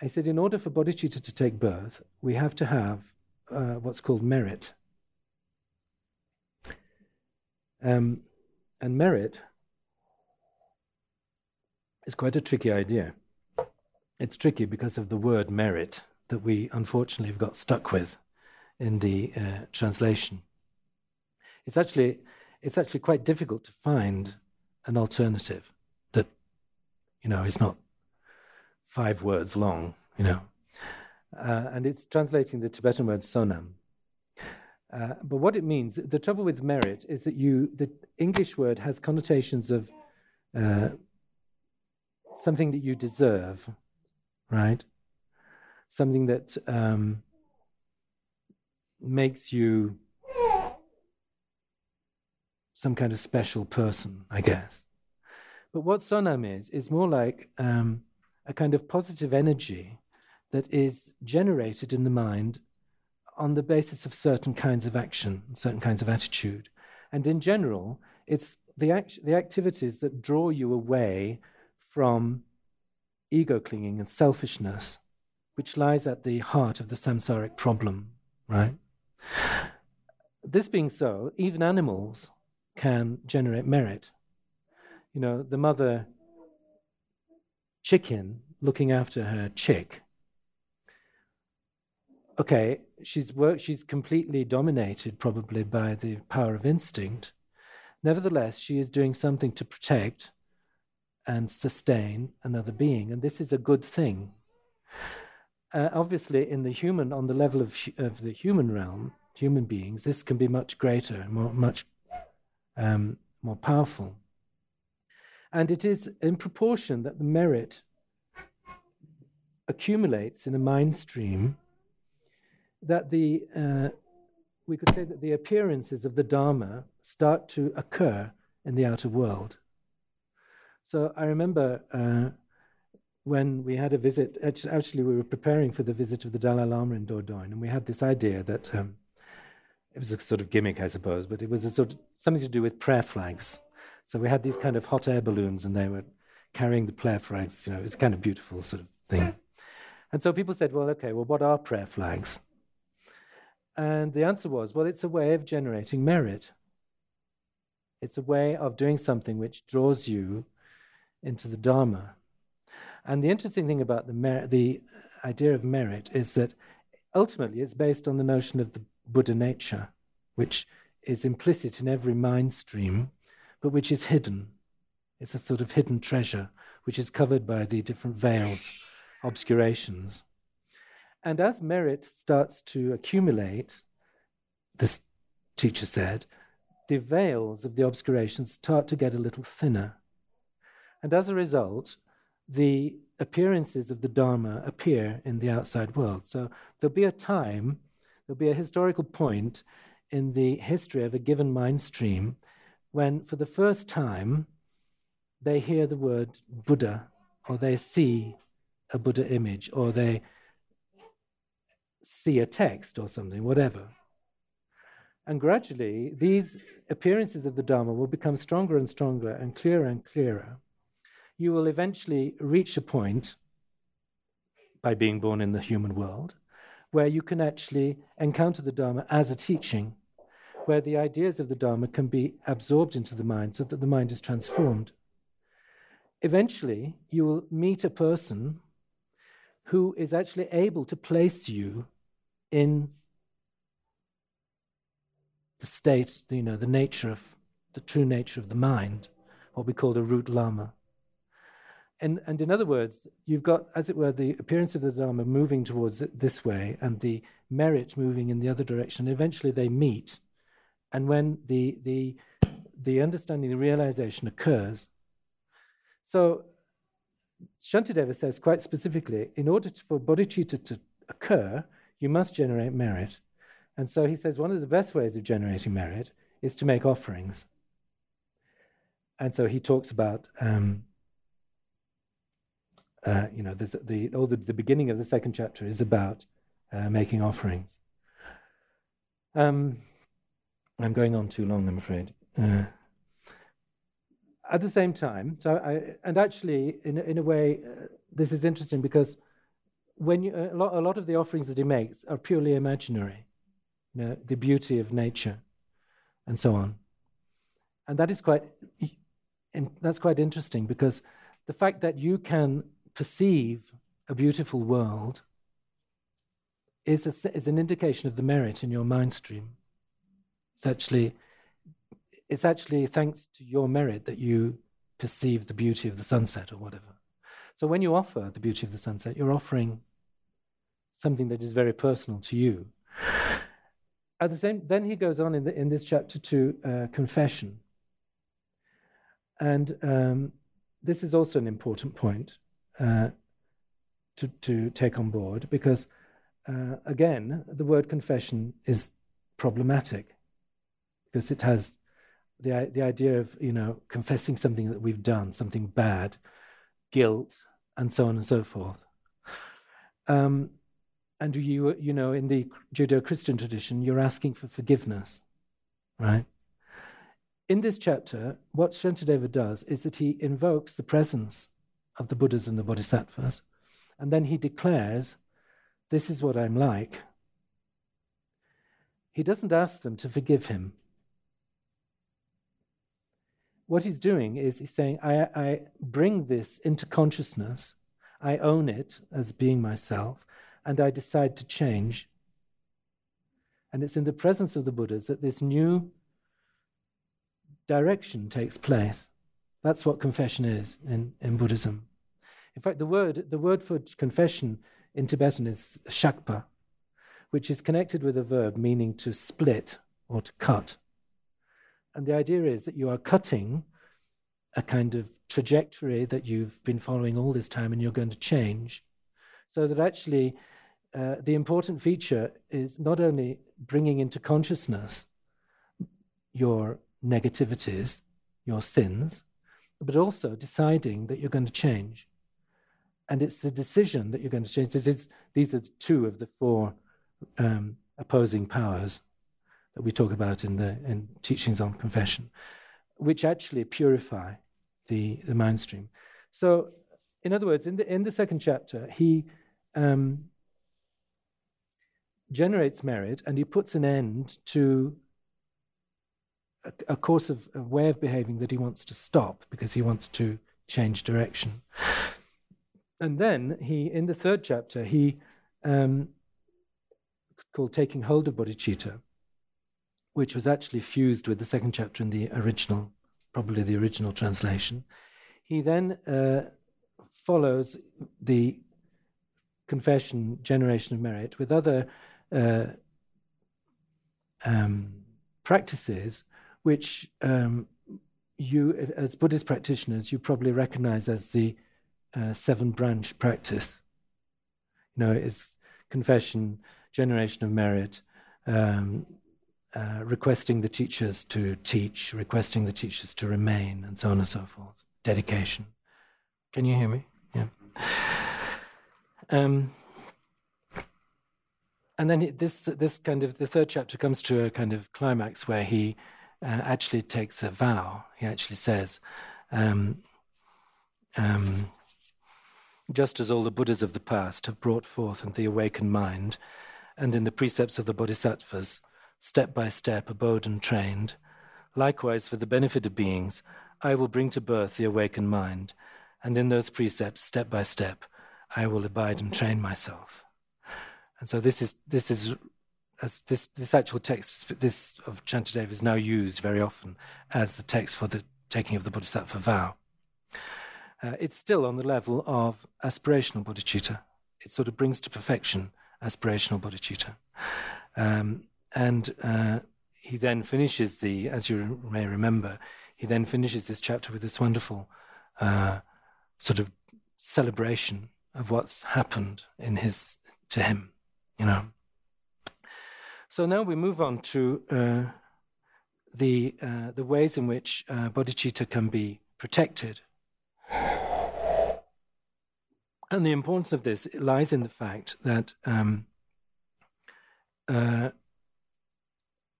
I said, in order for bodhicitta to take birth, we have to have uh, what's called merit. Um, and merit is quite a tricky idea. It's tricky because of the word merit that we unfortunately have got stuck with in the uh, translation. It's actually, it's actually quite difficult to find an alternative that, you know, is not five words long, you know. Uh, and it's translating the Tibetan word sonam. Uh, but what it means, the trouble with merit is that you, the English word has connotations of uh, something that you deserve, right? something that um, makes you some kind of special person, I guess. But what sonam is, is more like um, a kind of positive energy that is generated in the mind on the basis of certain kinds of action, certain kinds of attitude. And in general, it's the, act- the activities that draw you away from ego clinging and selfishness, which lies at the heart of the samsaric problem, right? This being so, even animals can generate merit. You know, the mother chicken looking after her chick. Okay, she's work, she's completely dominated probably by the power of instinct. Nevertheless, she is doing something to protect and sustain another being, and this is a good thing. Uh, obviously, in the human, on the level of, of the human realm, human beings, this can be much greater, more, much um, more powerful. And it is in proportion that the merit accumulates in a mind stream that the, uh, we could say that the appearances of the Dharma start to occur in the outer world. So I remember uh, when we had a visit, actually, we were preparing for the visit of the Dalai Lama in Dordogne, and we had this idea that um, it was a sort of gimmick, I suppose, but it was a sort of something to do with prayer flags. So we had these kind of hot air balloons, and they were carrying the prayer flags. You know, it's kind of beautiful sort of thing. And so people said, "Well, okay, well, what are prayer flags?" And the answer was, "Well, it's a way of generating merit. It's a way of doing something which draws you into the Dharma." And the interesting thing about the mer- the idea of merit is that ultimately it's based on the notion of the Buddha nature, which is implicit in every mind stream, but which is hidden. It's a sort of hidden treasure which is covered by the different veils, obscurations. And as merit starts to accumulate, this teacher said, the veils of the obscurations start to get a little thinner. And as a result, the appearances of the Dharma appear in the outside world. So there'll be a time there'll be a historical point in the history of a given mind stream when, for the first time, they hear the word Buddha, or they see a Buddha image, or they see a text or something, whatever. And gradually, these appearances of the Dharma will become stronger and stronger and clearer and clearer. You will eventually reach a point by being born in the human world where you can actually encounter the Dharma as a teaching, where the ideas of the Dharma can be absorbed into the mind so that the mind is transformed. Eventually, you will meet a person who is actually able to place you in the state, you know, the nature of the true nature of the mind, what we call the root lama. And, and in other words, you've got, as it were, the appearance of the Dharma moving towards this way and the merit moving in the other direction. Eventually they meet. And when the, the, the understanding, the realization occurs. So Shantideva says quite specifically in order for bodhicitta to occur, you must generate merit. And so he says one of the best ways of generating merit is to make offerings. And so he talks about. Um, uh, you know, the, all the, the beginning of the second chapter is about uh, making offerings. Um, I'm going on too long, I'm afraid. Uh, at the same time, so I, and actually, in, in a way, uh, this is interesting because when you, a, lot, a lot of the offerings that he makes are purely imaginary, you know, the beauty of nature, and so on. And that is quite, and that's quite interesting because the fact that you can perceive a beautiful world is, a, is an indication of the merit in your mind stream. It's actually, it's actually thanks to your merit that you perceive the beauty of the sunset or whatever. So when you offer the beauty of the sunset, you're offering something that is very personal to you. At the same, then he goes on in, the, in this chapter to uh, confession, and um, this is also an important point. Uh, to, to take on board because, uh, again, the word confession is problematic because it has the, the idea of, you know, confessing something that we've done, something bad, guilt, and so on and so forth. Um, and you, you know, in the Judeo-Christian tradition, you're asking for forgiveness, right? In this chapter, what Shantideva does is that he invokes the presence of the Buddhas and the Bodhisattvas, and then he declares, This is what I'm like. He doesn't ask them to forgive him. What he's doing is he's saying, I, I bring this into consciousness, I own it as being myself, and I decide to change. And it's in the presence of the Buddhas that this new direction takes place. That's what confession is in, in Buddhism. In fact, the word, the word for confession in Tibetan is shakpa, which is connected with a verb meaning to split or to cut. And the idea is that you are cutting a kind of trajectory that you've been following all this time and you're going to change. So that actually, uh, the important feature is not only bringing into consciousness your negativities, your sins, but also deciding that you're going to change. And it's the decision that you're going to change. It's, these are two of the four um, opposing powers that we talk about in the in teachings on confession, which actually purify the, the mind stream. So, in other words, in the in the second chapter, he um, generates merit and he puts an end to a, a course of a way of behaving that he wants to stop because he wants to change direction. And then he, in the third chapter, he um, called Taking Hold of Bodhicitta, which was actually fused with the second chapter in the original, probably the original translation. He then uh, follows the confession, generation of merit, with other uh, um, practices which um, you, as Buddhist practitioners, you probably recognize as the uh, seven branch practice. You know, it's confession, generation of merit, um, uh, requesting the teachers to teach, requesting the teachers to remain, and so on and so forth. Dedication. Can you hear me? Yeah. Um, and then this this kind of the third chapter comes to a kind of climax where he uh, actually takes a vow. He actually says, um, um, just as all the Buddhas of the past have brought forth in the awakened mind, and in the precepts of the Bodhisattvas, step by step abode and trained, likewise for the benefit of beings, I will bring to birth the awakened mind, and in those precepts, step by step, I will abide and train myself. And so this is this is as this this actual text this of Shantideva is now used very often as the text for the taking of the Bodhisattva vow. Uh, it's still on the level of aspirational bodhicitta. It sort of brings to perfection aspirational bodhicitta. Um, and uh, he then finishes the, as you may remember, he then finishes this chapter with this wonderful uh, sort of celebration of what's happened in his to him, you know. So now we move on to uh, the uh, the ways in which uh, bodhicitta can be protected and the importance of this lies in the fact that um, uh,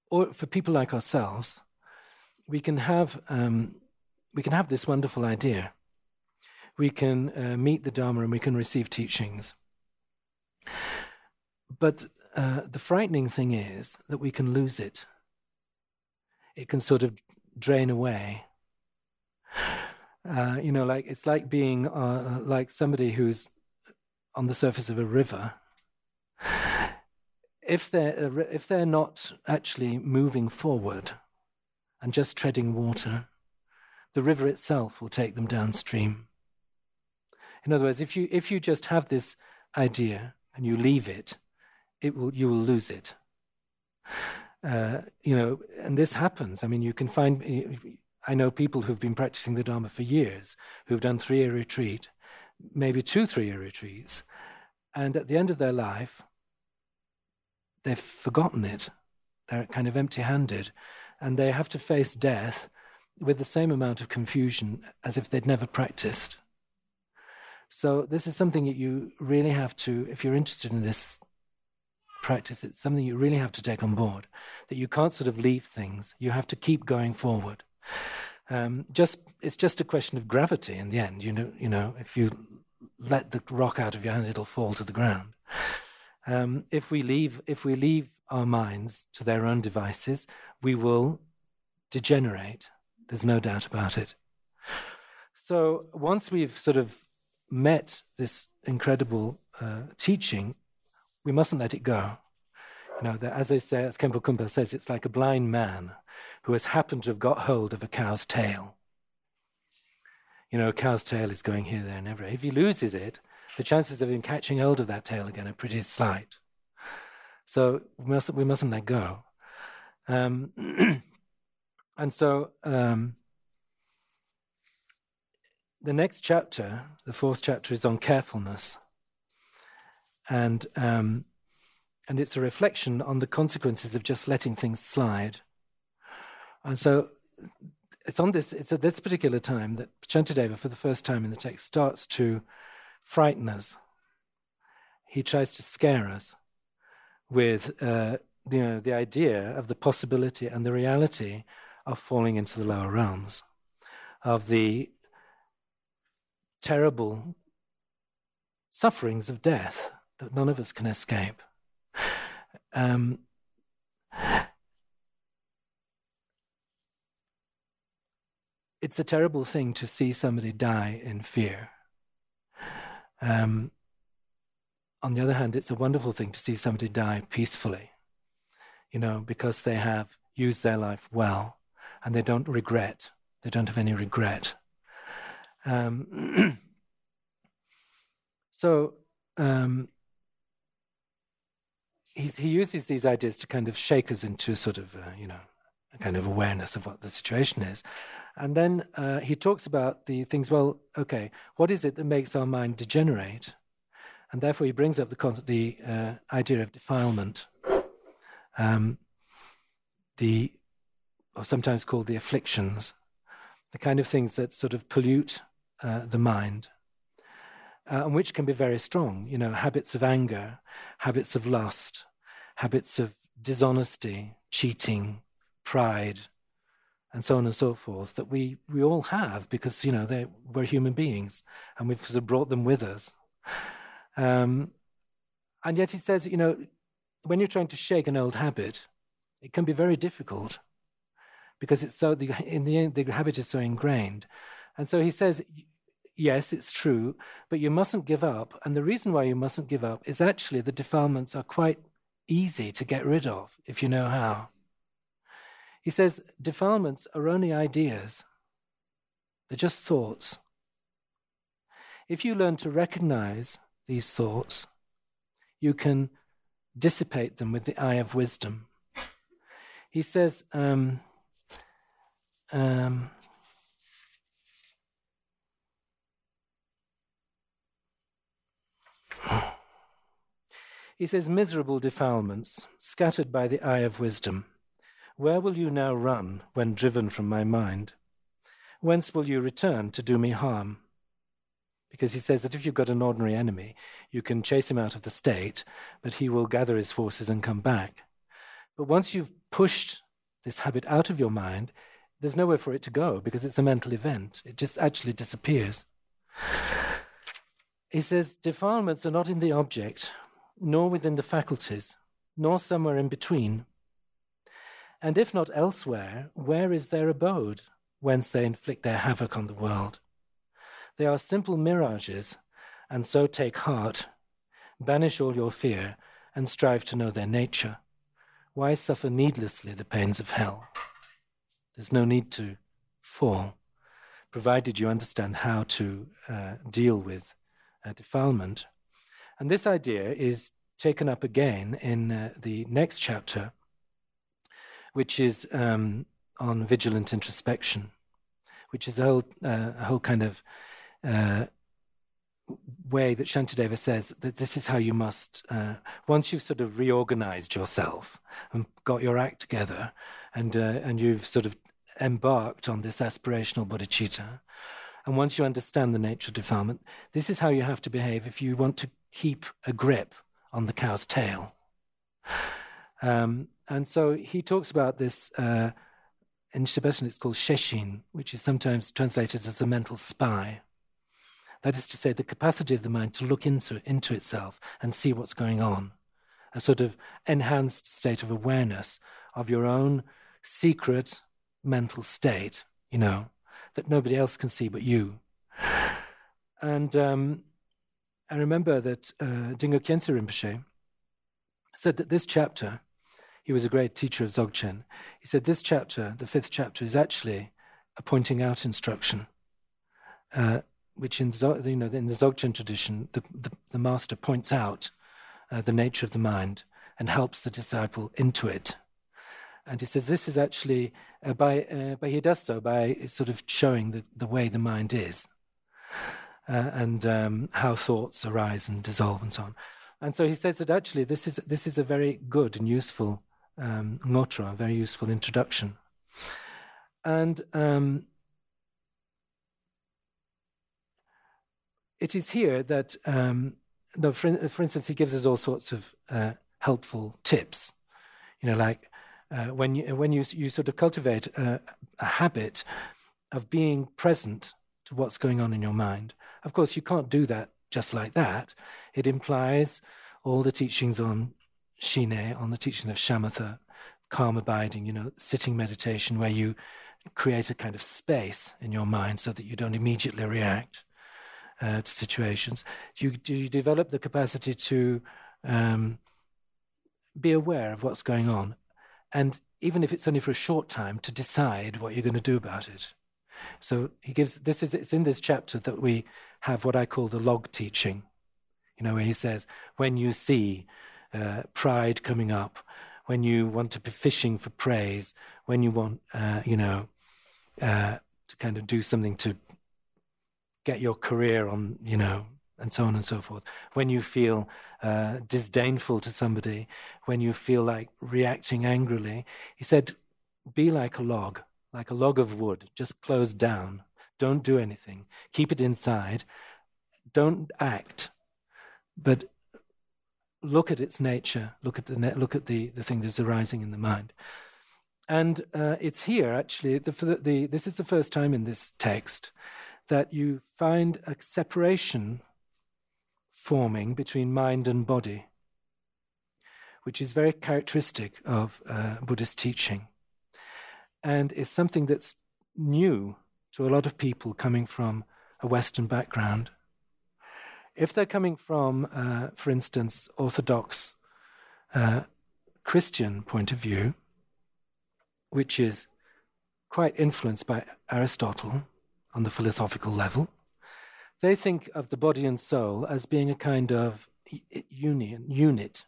or for people like ourselves, we can have um, we can have this wonderful idea. We can uh, meet the Dharma and we can receive teachings. But uh, the frightening thing is that we can lose it. It can sort of drain away. Uh, you know, like it's like being uh, like somebody who's on the surface of a river. If they're if they're not actually moving forward and just treading water, the river itself will take them downstream. In other words, if you if you just have this idea and you leave it, it will you will lose it. Uh, you know, and this happens. I mean, you can find I know people who've been practicing the Dharma for years, who've done three year retreat, maybe two three year retreats, And at the end of their life, they've forgotten it. They're kind of empty handed. And they have to face death with the same amount of confusion as if they'd never practiced. So, this is something that you really have to, if you're interested in this practice, it's something you really have to take on board. That you can't sort of leave things, you have to keep going forward. Um, just it's just a question of gravity in the end. You know, you know, if you let the rock out of your hand, it'll fall to the ground. Um, if we leave, if we leave our minds to their own devices, we will degenerate. There's no doubt about it. So once we've sort of met this incredible uh, teaching, we mustn't let it go. You know, as they say, as Khenpo Kunpal says, it's like a blind man who has happened to have got hold of a cow's tail. You know, a cow's tail is going here, there, and everywhere. If he loses it, the chances of him catching hold of that tail again are pretty slight. So we mustn't, we mustn't let go. Um, and so um, the next chapter, the fourth chapter, is on carefulness. And, um, and it's a reflection on the consequences of just letting things slide. And so it's on this, it's at this particular time that Shantideva, for the first time in the text, starts to frighten us. He tries to scare us with uh, you know, the idea of the possibility and the reality of falling into the lower realms, of the terrible sufferings of death that none of us can escape. Um, it's a terrible thing to see somebody die in fear. Um, on the other hand, it's a wonderful thing to see somebody die peacefully, you know, because they have used their life well and they don't regret. They don't have any regret. Um, so um, he, he uses these ideas to kind of shake us into sort of, uh, you know, a kind of awareness of what the situation is. And then uh, he talks about the things, well, okay, what is it that makes our mind degenerate? And therefore, he brings up the, concept, the uh, idea of defilement, um, the, or sometimes called the afflictions, the kind of things that sort of pollute uh, the mind, uh, and which can be very strong. You know, habits of anger, habits of lust, habits of dishonesty, cheating, pride, and so on and so forth that we, we all have because you know they, we're human beings and we've sort of brought them with us. Um, and yet he says, you know, when you're trying to shake an old habit, it can be very difficult because it's so the, in the end the habit is so ingrained. And so he says, yes, it's true, but you mustn't give up. And the reason why you mustn't give up is actually the defilements are quite easy to get rid of if you know how. He says defilements are only ideas, they're just thoughts. If you learn to recognize these thoughts, you can dissipate them with the eye of wisdom. He says, um, um, he says, miserable defilements scattered by the eye of wisdom. Where will you now run when driven from my mind? Whence will you return to do me harm? Because he says that if you've got an ordinary enemy, you can chase him out of the state, but he will gather his forces and come back. But once you've pushed this habit out of your mind, there's nowhere for it to go because it's a mental event. It just actually disappears. He says defilements are not in the object, nor within the faculties, nor somewhere in between. And if not elsewhere, where is their abode, whence they inflict their havoc on the world? They are simple mirages, and so take heart. Banish all your fear, and strive to know their nature. Why suffer needlessly the pains of hell? There's no need to fall, provided you understand how to uh, deal with uh, defilement. And this idea is taken up again in uh, the next chapter, which is um, on vigilant introspection, which is a whole, uh, a whole kind of uh, way that Shantideva says that this is how you must, uh, once you've sort of reorganized yourself and got your act together, and uh, and you've sort of embarked on this aspirational bodhicitta, and once you understand the nature of defilement, this is how you have to behave if you want to keep a grip on the cow's tail. Um, and so he talks about this. Uh, in Tibetan, it's called sheshin, which is sometimes translated as a mental spy. That is to say, the capacity of the mind to look into, into itself and see what's going on. A sort of enhanced state of awareness of your own secret mental state, you know, that nobody else can see but you. And um, I remember that uh, Dilgo Khyentse Rinpoche said that this chapter, he was a great teacher of Dzogchen, he said this chapter, the fifth chapter, is actually a pointing out instruction. Uh, which in you know in the Dzogchen tradition, the, the, the master points out uh, the nature of the mind and helps the disciple into it. And he says this is actually uh, by uh, by he does so by sort of showing the, the way the mind is, uh, and um, how thoughts arise and dissolve and so on. And so he says that actually this is this is a very good and useful um, ngotra, a very useful introduction. And um, it is here that, um, for, for, instance, he gives us all sorts of uh, helpful tips. You know, like uh, when you when you you sort of cultivate a, a, habit of being present to what's going on in your mind. Of course, you can't do that just like that. It implies all the teachings on shine, on the teachings of shamatha, calm abiding. You know, sitting meditation where you create a kind of space in your mind so that you don't immediately react uh, to situations. You, you develop the capacity to um, be aware of what's going on, and even if it's only for a short time, to decide what you're going to do about it. So he gives this is it's in this chapter that we have what I call the log teaching. You know, where he says, when you see uh, pride coming up, when you want to be fishing for praise, when you want, uh, you know, uh, to kind of do something to get your career on, you know, and so on and so forth. When you feel uh, disdainful to somebody, when you feel like reacting angrily, he said, be like a log, like a log of wood, just close down. Don't do anything. Keep it inside. Don't act, but look at its nature. Look at the look at the the thing that's arising in the mind. And uh, it's here actually. The, the, the, this is the first time in this text that you find a separation forming between mind and body, which is very characteristic of uh, Buddhist teaching and is something that's new to a lot of people coming from a Western background. If they're coming from, uh, for instance, Orthodox uh, Christian point of view, which is quite influenced by Aristotle, on the philosophical level. They think of the body and soul as being a kind of union, unit,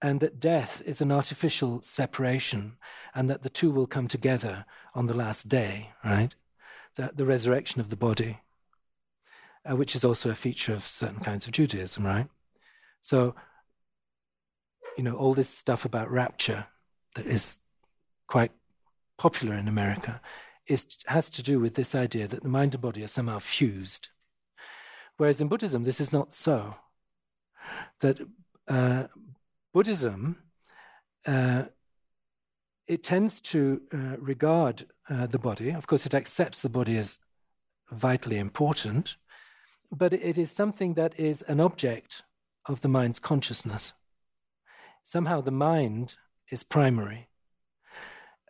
and that death is an artificial separation, and that the two will come together on the last day, right? The, the resurrection of the body, uh, which is also a feature of certain kinds of Judaism, right? So, you know, all this stuff about rapture that is quite popular in America is, has to do with this idea that the mind and body are somehow fused. Whereas in Buddhism, this is not so. That uh, Buddhism, uh, it tends to uh, regard uh, the body, of course, it accepts the body as vitally important, but it is something that is an object of the mind's consciousness. Somehow the mind is primary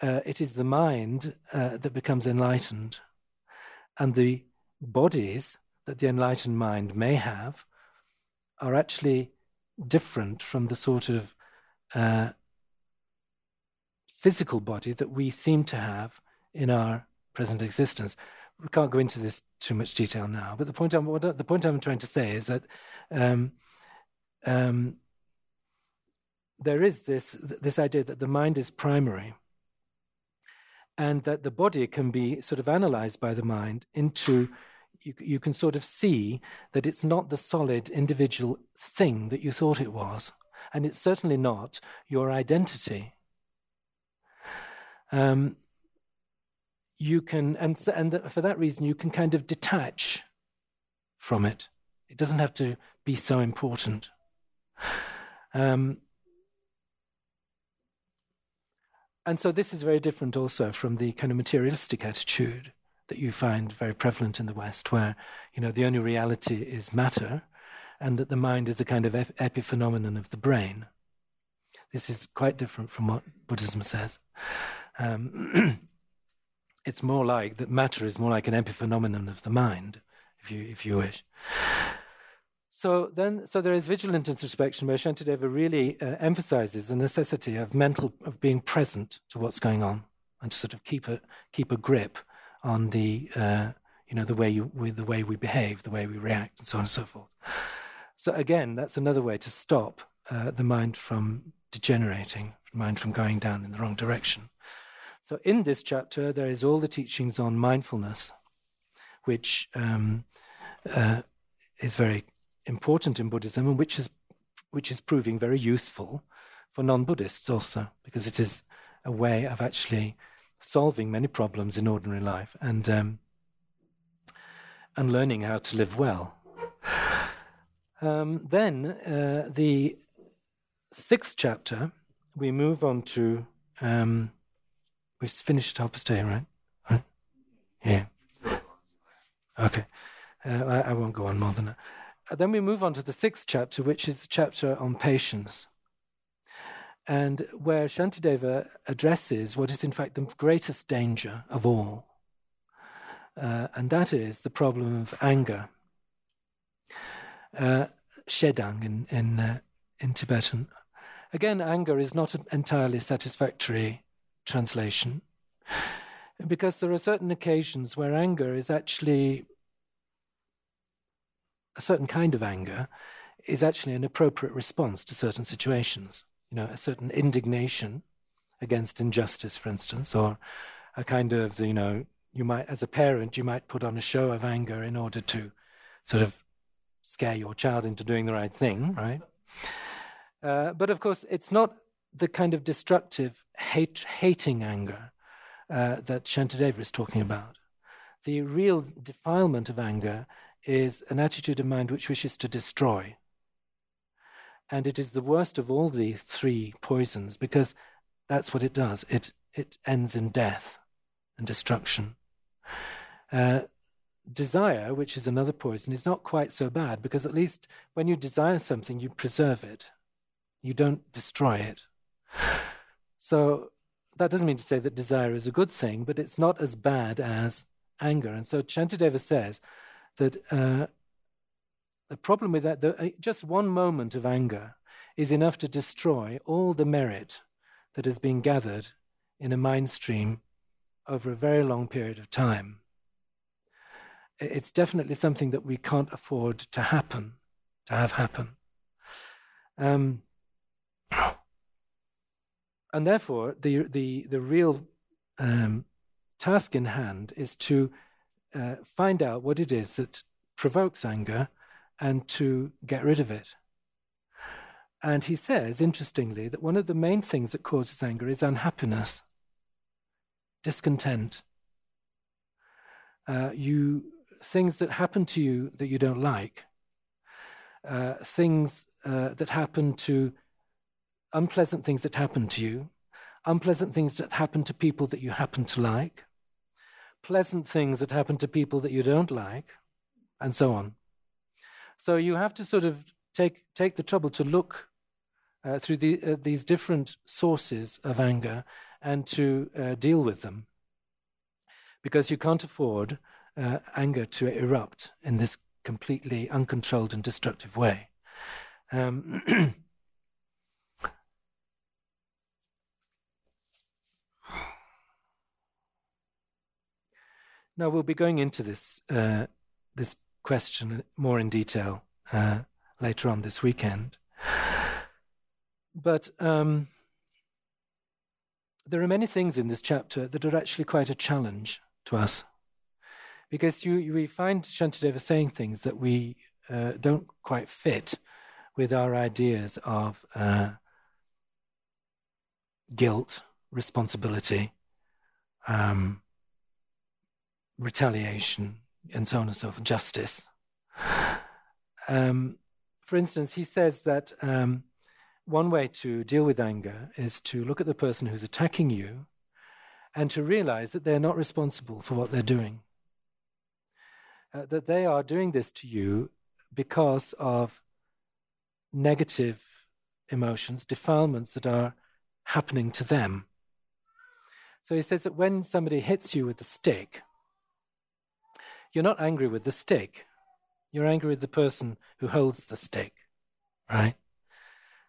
uh, it is the mind uh, that becomes enlightened, and the bodies that the enlightened mind may have are actually different from the sort of uh, physical body that we seem to have in our present existence. We can't go into this too much detail now, but the point I'm the point I'm trying to say is that um, um, there is this this idea that the mind is primary and that the body can be sort of analyzed by the mind into you, you can sort of see that it's not the solid individual thing that you thought it was, and it's certainly not your identity. Um, you can, and, and for that reason, you can kind of detach from it. It doesn't have to be so important. Um, and so this is very different also from the kind of materialistic attitude that you find very prevalent in the West, where you know the only reality is matter, and that the mind is a kind of epiphenomenon of the brain. This is quite different from what Buddhism says. Um, it's more like that matter is more like an epiphenomenon of the mind, if you if you wish. So then, so there is vigilant introspection where Shantideva really uh, emphasizes the necessity of mental of being present to what's going on and to sort of keep a keep a grip on the uh, you know the way you with the way we behave, the way we react, and so on and so forth. So again, that's another way to stop uh, the mind from degenerating, mind from going down in the wrong direction. So in this chapter, there is all the teachings on mindfulness, which um, uh, is very important in Buddhism and which is which is proving very useful for non-Buddhists also, because it is a way of actually solving many problems in ordinary life and um, and learning how to live well. Um, then uh, the sixth chapter, we move on to. Um, we finished at half right? right? Yeah. Okay. Uh, I, I, won't go on more than that. Uh, then we move on to the sixth chapter, which is the chapter on patience and where Shantideva addresses what is in fact the greatest danger of all, uh, and that is the problem of anger. Uh, shedang in in, uh, in Tibetan. Again, anger is not an entirely satisfactory translation because there are certain occasions where anger is actually a certain kind of anger is actually an appropriate response to certain situations you know, a certain indignation against injustice, for instance, or a kind of, you know, you might, as a parent, you might put on a show of anger in order to sort of scare your child into doing the right thing, right? Uh, but of course, it's not the kind of destructive, hate, hating anger uh, that Shantideva is talking about. The real defilement of anger is an attitude of mind which wishes to destroy, and it is the worst of all the three poisons because that's what it does. It it ends in death and destruction. Uh, desire, which is another poison, is not quite so bad because at least when you desire something, you preserve it. You don't destroy it. So that doesn't mean to say that desire is a good thing, but it's not as bad as anger. And so Shantideva says that uh, the problem with that, the, uh, just one moment of anger is enough to destroy all the merit that has been gathered in a mind stream over a very long period of time. It's definitely something that we can't afford to happen, to have happen. Um, and therefore, the, the, the real um, task in hand is to uh, find out what it is that provokes anger and to get rid of it. And he says, interestingly, that one of the main things that causes anger is unhappiness, discontent. Uh, you things that happen to you that you don't like, uh, things uh, that happen to unpleasant things that happen to you, unpleasant things that happen to people that you happen to like, pleasant things that happen to people that you don't like, and so on. So you have to sort of take take the trouble to look uh, through the, uh, these different sources of anger and to uh, deal with them, because you can't afford uh, anger to erupt in this completely uncontrolled and destructive way. Um, now we'll be going into this uh, this question more in detail uh, later on this weekend. But um, there are many things in this chapter that are actually quite a challenge to us because you, we find Shantideva saying things that we uh, don't quite fit with our ideas of uh, guilt, responsibility, um, retaliation, and so on and so forth, justice. Um, for instance, he says that um, one way to deal with anger is to look at the person who's attacking you and to realize that they're not responsible for what they're doing. Uh, that they are doing this to you because of negative emotions, defilements that are happening to them. So he says that when somebody hits you with a stick, you're not angry with the stick, you're angry with the person who holds the stick, right?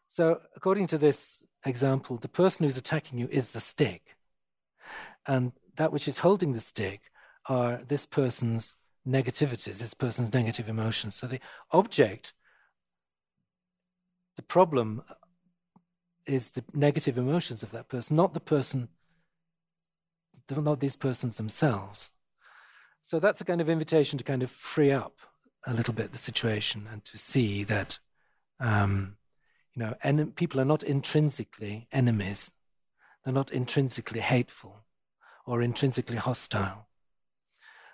So, according to this example, the person who's attacking you is the stick. And that which is holding the stick are this person's negativities, this person's negative emotions. So, the object, the problem is the negative emotions of that person, not the person, not these persons themselves. So, that's a kind of invitation to kind of free up a little bit the situation and to see that. Um, you know, en- people are not intrinsically enemies. They're not intrinsically hateful or intrinsically hostile.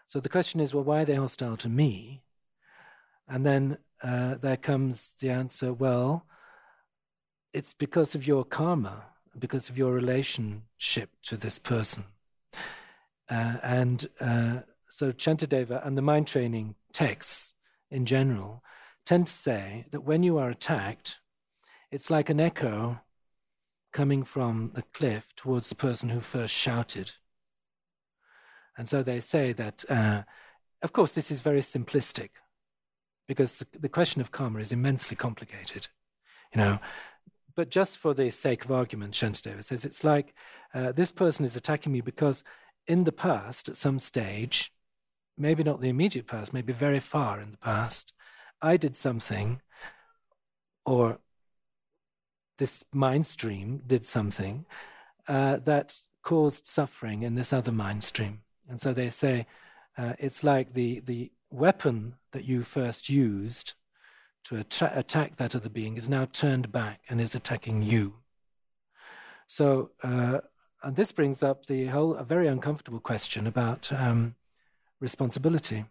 So the question is, well, why are they hostile to me? And then uh, there comes the answer, well, it's because of your karma, because of your relationship to this person. Uh, and uh, so Shantideva and the mind training texts in general tend to say that when you are attacked, it's like an echo coming from the cliff towards the person who first shouted. And so they say that, uh, of course, this is very simplistic because the, the question of karma is immensely complicated, you know. But just for the sake of argument, Shantideva says it's like uh, this person is attacking me because in the past, at some stage, maybe not the immediate past, maybe very far in the past, I did something or this mind stream did something uh, that caused suffering in this other mind stream. And so they say uh, it's like the, the weapon that you first used to att- attack that other being is now turned back and is attacking you. So, uh, and this brings up the whole a very uncomfortable question about um, responsibility.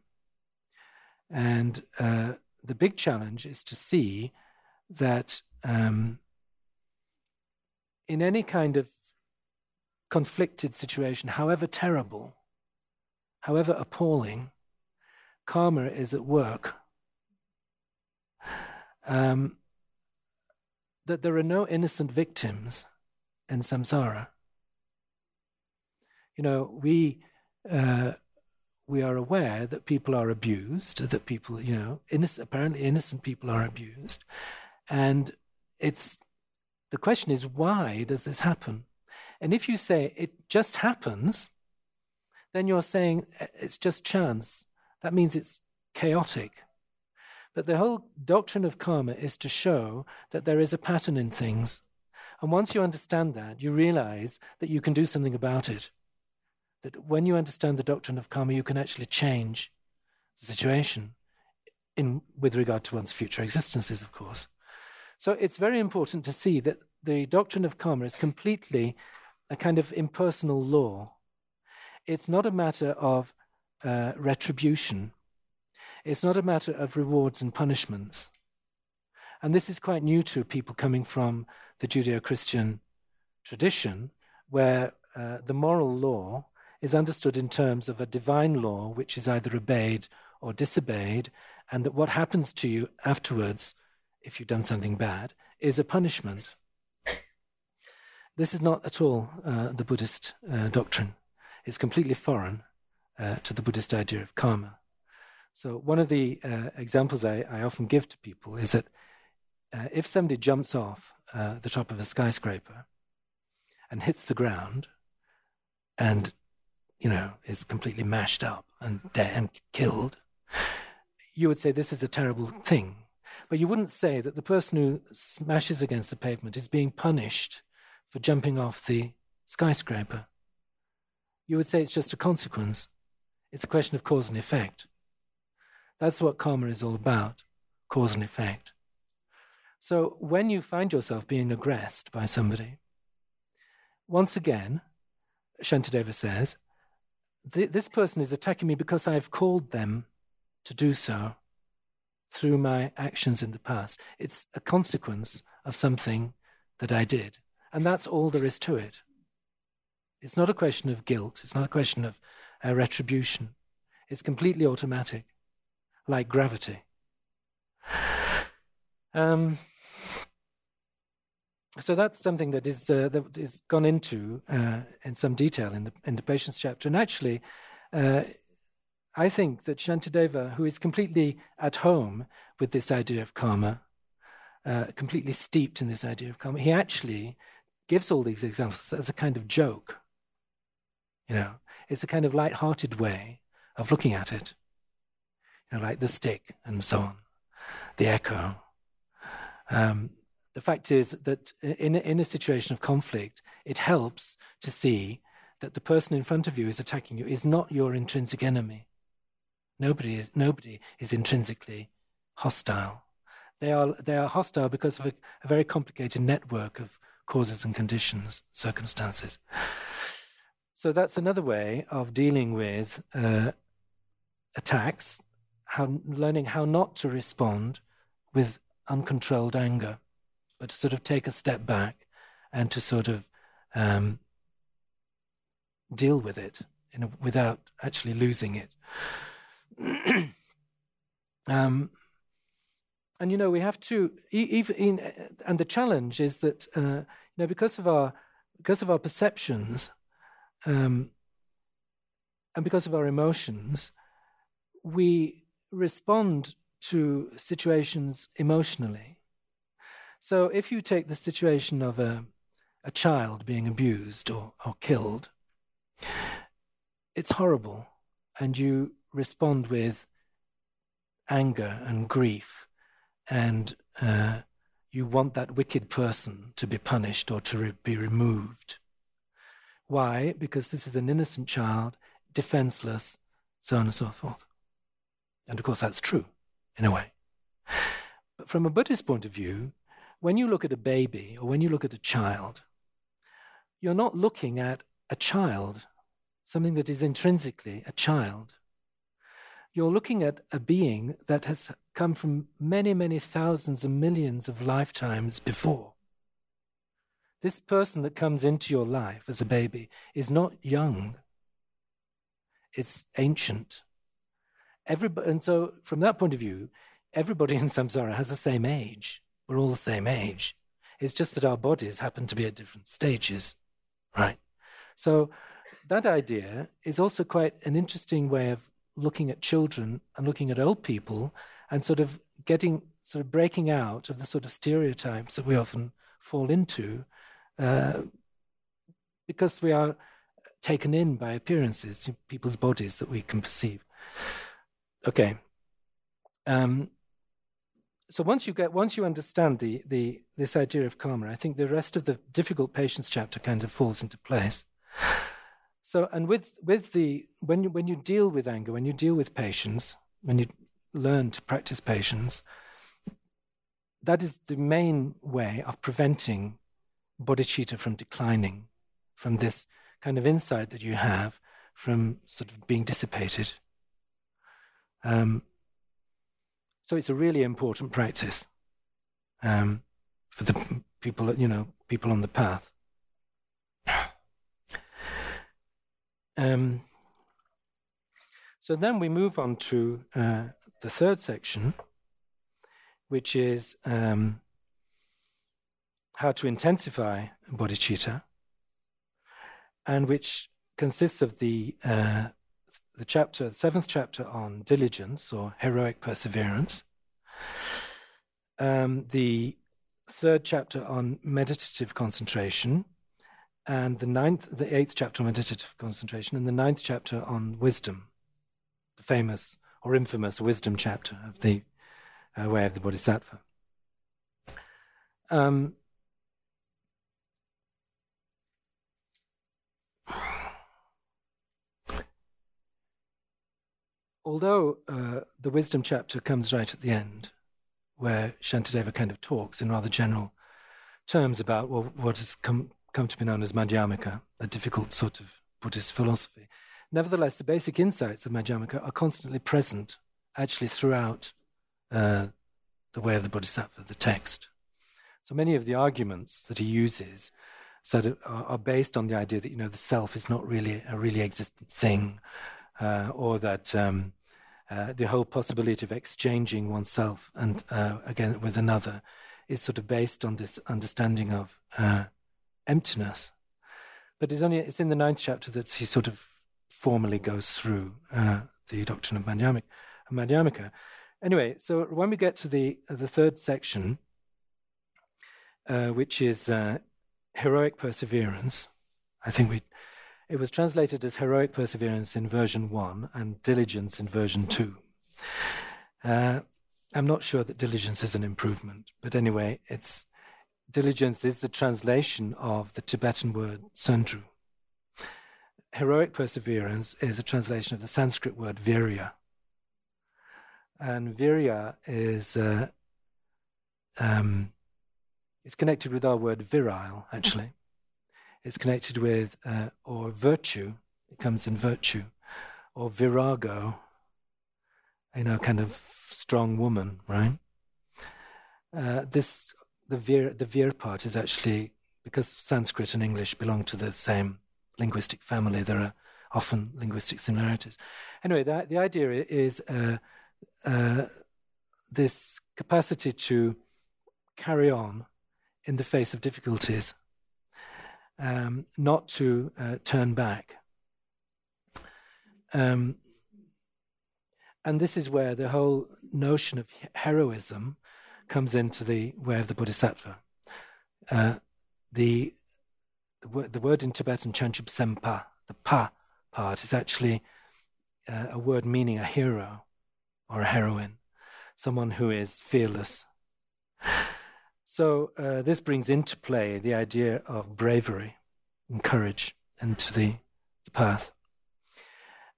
And uh, the big challenge is to see that um, in any kind of conflicted situation, however terrible, however appalling, karma is at work. Um, that there are no innocent victims in samsara. You know, we uh, we are aware that people are abused, that people, you know, innocent, apparently innocent people are abused, and it's the question is, why does this happen? And if you say it just happens, then you're saying eh, it's just chance. That means it's chaotic. But the whole doctrine of karma is to show that there is a pattern in things. And once you understand that, you realize that you can do something about it. That when you understand the doctrine of karma, you can actually change the situation in, with regard to one's future existences, of course. So it's very important to see that the doctrine of karma is completely a kind of impersonal law. It's not a matter of uh, retribution, it's not a matter of rewards and punishments. And this is quite new to people coming from the Judeo Christian tradition, where uh, the moral law is understood in terms of a divine law which is either obeyed or disobeyed, and that what happens to you afterwards if you've done something bad, is a punishment. This is not at all uh, the Buddhist uh, doctrine. It's completely foreign uh, to the Buddhist idea of karma. So, one of the uh, examples I, I, often give to people is that uh, if somebody jumps off uh, the top of a skyscraper and hits the ground and, you know, is completely mashed up and, and killed, you would say this is a terrible thing but you wouldn't say that the person who smashes against the pavement is being punished for jumping off the skyscraper. You would say it's just a consequence. It's a question of cause and effect. That's what karma is all about cause and effect. So when you find yourself being aggressed by somebody, once again, Shantideva says, this person is attacking me because I've called them to do so through my actions in the past. It's a consequence of something that I did. And that's all there is to it. It's not a question of guilt, it's not a question of uh, retribution. It's completely automatic, like gravity. Um, so that's something that is uh, that is gone into uh, in some detail in the in the patience chapter, and actually, uh, I think that Shantideva, who is completely at home with this idea of karma, uh, completely steeped in this idea of karma, he actually gives all these examples as a kind of joke. You know, it's a kind of light-hearted way of looking at it. You know, like the stick and so on, the echo. Um, the fact is that in in a situation of conflict, it helps to see that the person in front of you is attacking you is not your intrinsic enemy. Nobody is, nobody is intrinsically hostile. They are, they are hostile because of a, a very complicated network of causes and conditions, circumstances. So that's another way of dealing with uh, attacks, how, learning how not to respond with uncontrolled anger but to sort of take a step back and to sort of um, deal with it a, without actually losing it. um, and you know we have to even in, and the challenge is that uh, you know because of our because of our perceptions um, and because of our emotions we respond to situations emotionally so if you take the situation of a, a child being abused or, or killed, it's horrible, and you respond with anger and grief, and uh, you want that wicked person to be punished or to re- be removed. Why? Because this is an innocent child, defenseless, so on and so forth. And of course, that's true, in a way. But from a Buddhist point of view, when you look at a baby or when you look at a child, you're not looking at a child, something that is intrinsically a child. You're looking at a being that has come from many, many thousands and millions of lifetimes before. This person that comes into your life as a baby is not young, it's ancient. Everybody, and so, from that point of view, everybody in samsara has the same age. We're all the same age. It's just that our bodies happen to be at different stages, right? So that idea is also quite an interesting way of looking at children and looking at old people and sort of getting sort of breaking out of the sort of stereotypes that we often fall into uh, because we are taken in by appearances, people's bodies that we can perceive. Okay. Um, so once you get once you understand the the this idea of karma, I think the rest of the difficult patience chapter kind of falls into place. So and with with the when you when you deal with anger, when you deal with patience, when you learn to practice patience, that is the main way of preventing bodhicitta from declining, from this kind of insight that you have from sort of being dissipated. Um, so it's a really important practice um, for the people, you know, people on the path. Um, so then we move on to uh, the third section, which is um, how to intensify bodhicitta, and which consists of the uh, the chapter, the seventh chapter on diligence or heroic perseverance, um, the third chapter on meditative concentration, and the ninth, the eighth chapter on meditative concentration, and the ninth chapter on wisdom, the famous or infamous wisdom chapter of the uh, way of the Bodhisattva. Um, although uh, the wisdom chapter comes right at the end, where Shantideva kind of talks in rather general terms about well, what has come, come to be known as Madhyamaka, a difficult sort of Buddhist philosophy. Nevertheless, the basic insights of Madhyamaka are constantly present, actually, throughout uh, the way of the Bodhisattva, the text. So many of the arguments that he uses are, are based on the idea that you know the self is not really a really existent thing, uh, or that um, uh, the whole possibility of exchanging oneself and uh, again with another is sort of based on this understanding of uh, emptiness. But it's only it's in the ninth chapter that he sort of formally goes through uh, the doctrine of Madhyamaka. Anyway, so when we get to the the third section, which is heroic perseverance, I think we it was translated as heroic perseverance in version one and diligence in version two. Uh, I'm not sure that diligence is an improvement, but anyway, it's diligence is the translation of the Tibetan word sundru. Heroic perseverance is a translation of the Sanskrit word virya. And virya is uh, um, it's connected with our word virile, actually. It's connected with, uh, or virtue, it comes in virtue, or virago, you know, kind of strong woman, right? Uh, this, the vir, the vir part is actually, because Sanskrit and English belong to the same linguistic family, there are often linguistic similarities. Anyway, the, the idea is uh, uh, this capacity to carry on in the face of difficulties um, not to uh, turn back. Um, and this is where the whole notion of heroism comes into the way of the Bodhisattva. Uh, the, the, word, in Tibetan, chanchup sempa, the pa part, is actually uh, a word meaning a hero or a heroine, someone who is fearless. So uh, this brings into play the idea of bravery and courage into the, the path.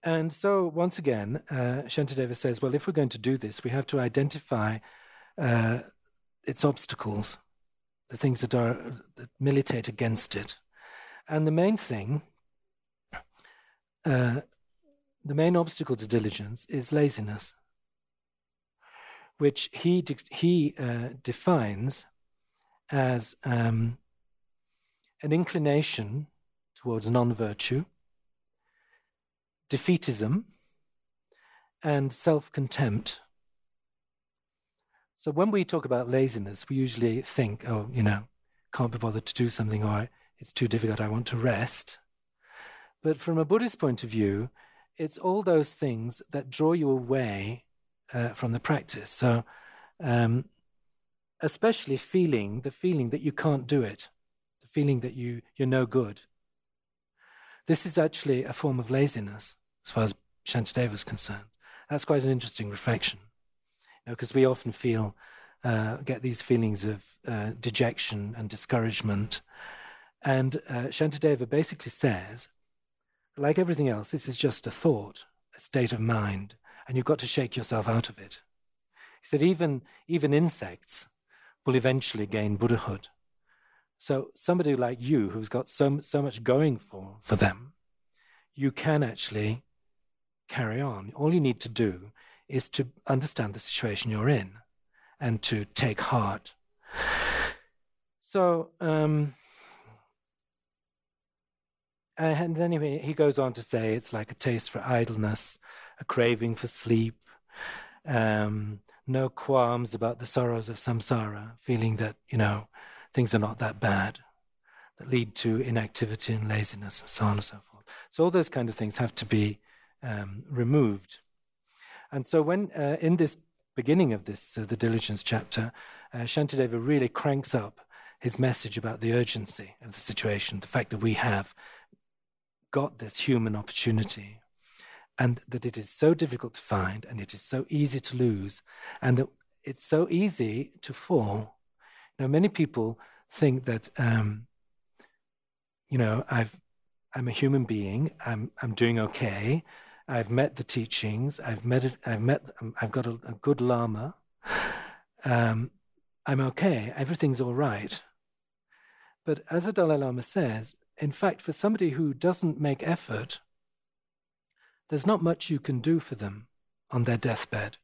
And so once again, uh, Shantideva says, well, if we're going to do this, we have to identify uh, its obstacles, the things that are that militate against it. And the main thing, uh, the main obstacle to diligence is laziness, which he de- he uh, defines as um, an inclination towards non virtue, defeatism, and self contempt. So when we talk about laziness, we usually think, oh, you know, can't be bothered to do something, or it's too difficult, I want to rest. But from a Buddhist point of view, it's all those things that draw you away uh, from the practice. So, um, especially feeling the feeling that you can't do it, the feeling that you, you're no good. This is actually a form of laziness, as far as Shantideva is concerned. That's quite an interesting reflection, because you know, we often feel, uh, get these feelings of uh, dejection and discouragement. And uh, Shantideva basically says, like everything else, this is just a thought, a state of mind, and you've got to shake yourself out of it. He said, even, even insects will eventually gain Buddhahood. So somebody like you who's got so, so much going for, for them, you can actually carry on. All you need to do is to understand the situation you're in and to take heart. So, um, and anyway, he goes on to say it's like a taste for idleness, a craving for sleep, um, no qualms about the sorrows of samsara, feeling that, you know, things are not that bad, that lead to inactivity and laziness and so on and so forth. So all those kind of things have to be um, removed. And so when uh, in this beginning of this, uh, the diligence chapter, uh, Shantideva really cranks up his message about the urgency of the situation, the fact that we have got this human opportunity and that it is so difficult to find and it is so easy to lose and that it's so easy to fall. You Now, many people think that, um, you know, I've, I'm a human being, I'm, I'm doing okay, I've met the teachings. I've met. I've met. Um, I've got a, a good lama. Um, I'm okay. Everything's all right. But as the Dalai Lama says, in fact, for somebody who doesn't make effort, there's not much you can do for them on their deathbed.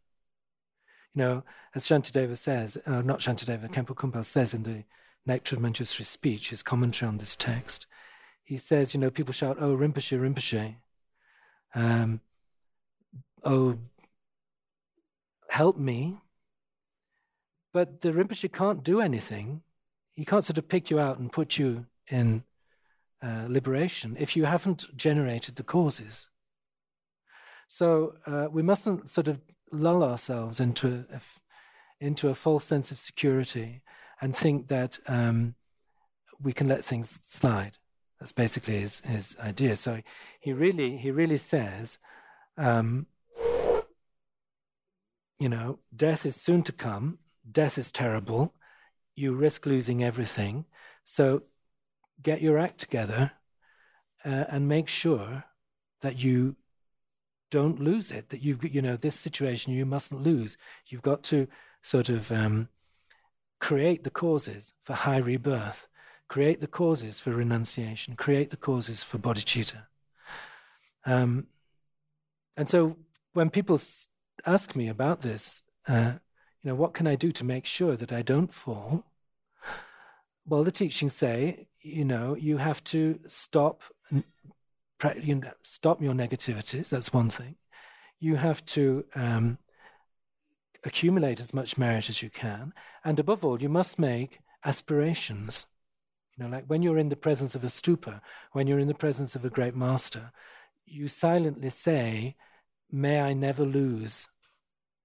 You know, as Shantideva says, uh, not Shantideva, Khenpo Kunpal says in the Nectar of Manjushri speech, his commentary on this text, he says, you know, people shout, oh, Rinpoche, Rinpoche. Um, oh, help me. But the Rinpoche can't do anything. He can't sort of pick you out and put you in uh, liberation if you haven't generated the causes. So uh, we mustn't sort of lull ourselves into a, into a false sense of security and think that um, we can let things slide. That's basically his, his idea. So he really he really says, um, you know, death is soon to come. Death is terrible. You risk losing everything. So get your act together uh, and make sure that you don't lose it. That you've you know this situation you mustn't lose. You've got to sort of um, create the causes for high rebirth, create the causes for renunciation, create the causes for bodhicitta. Um, and so when people ask me about this, uh, you know, what can I do to make sure that I don't fall? Well, the teachings say, you know, you have to stop you know, stop your negativities. That's one thing. You have to um, accumulate as much merit as you can, and above all, you must make aspirations. You know, like when you're in the presence of a stupa, when you're in the presence of a great master, you silently say, "May I never lose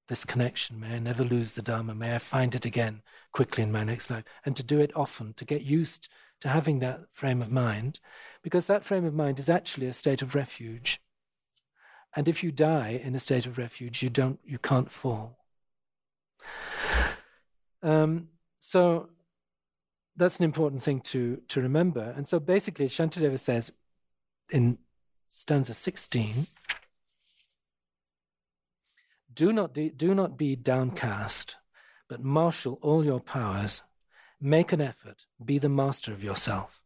this connection. May I never lose the Dharma. May I find it again quickly in my next life. And to do it often, to get used to having that frame of mind, because that frame of mind is actually a state of refuge. And if you die in a state of refuge, you don't, you can't fall. Um, so that's an important thing to to remember. And so basically, Shantideva says in stanza 16 do not, de- do not be downcast, but marshal all your powers. Make an effort. Be the master of yourself.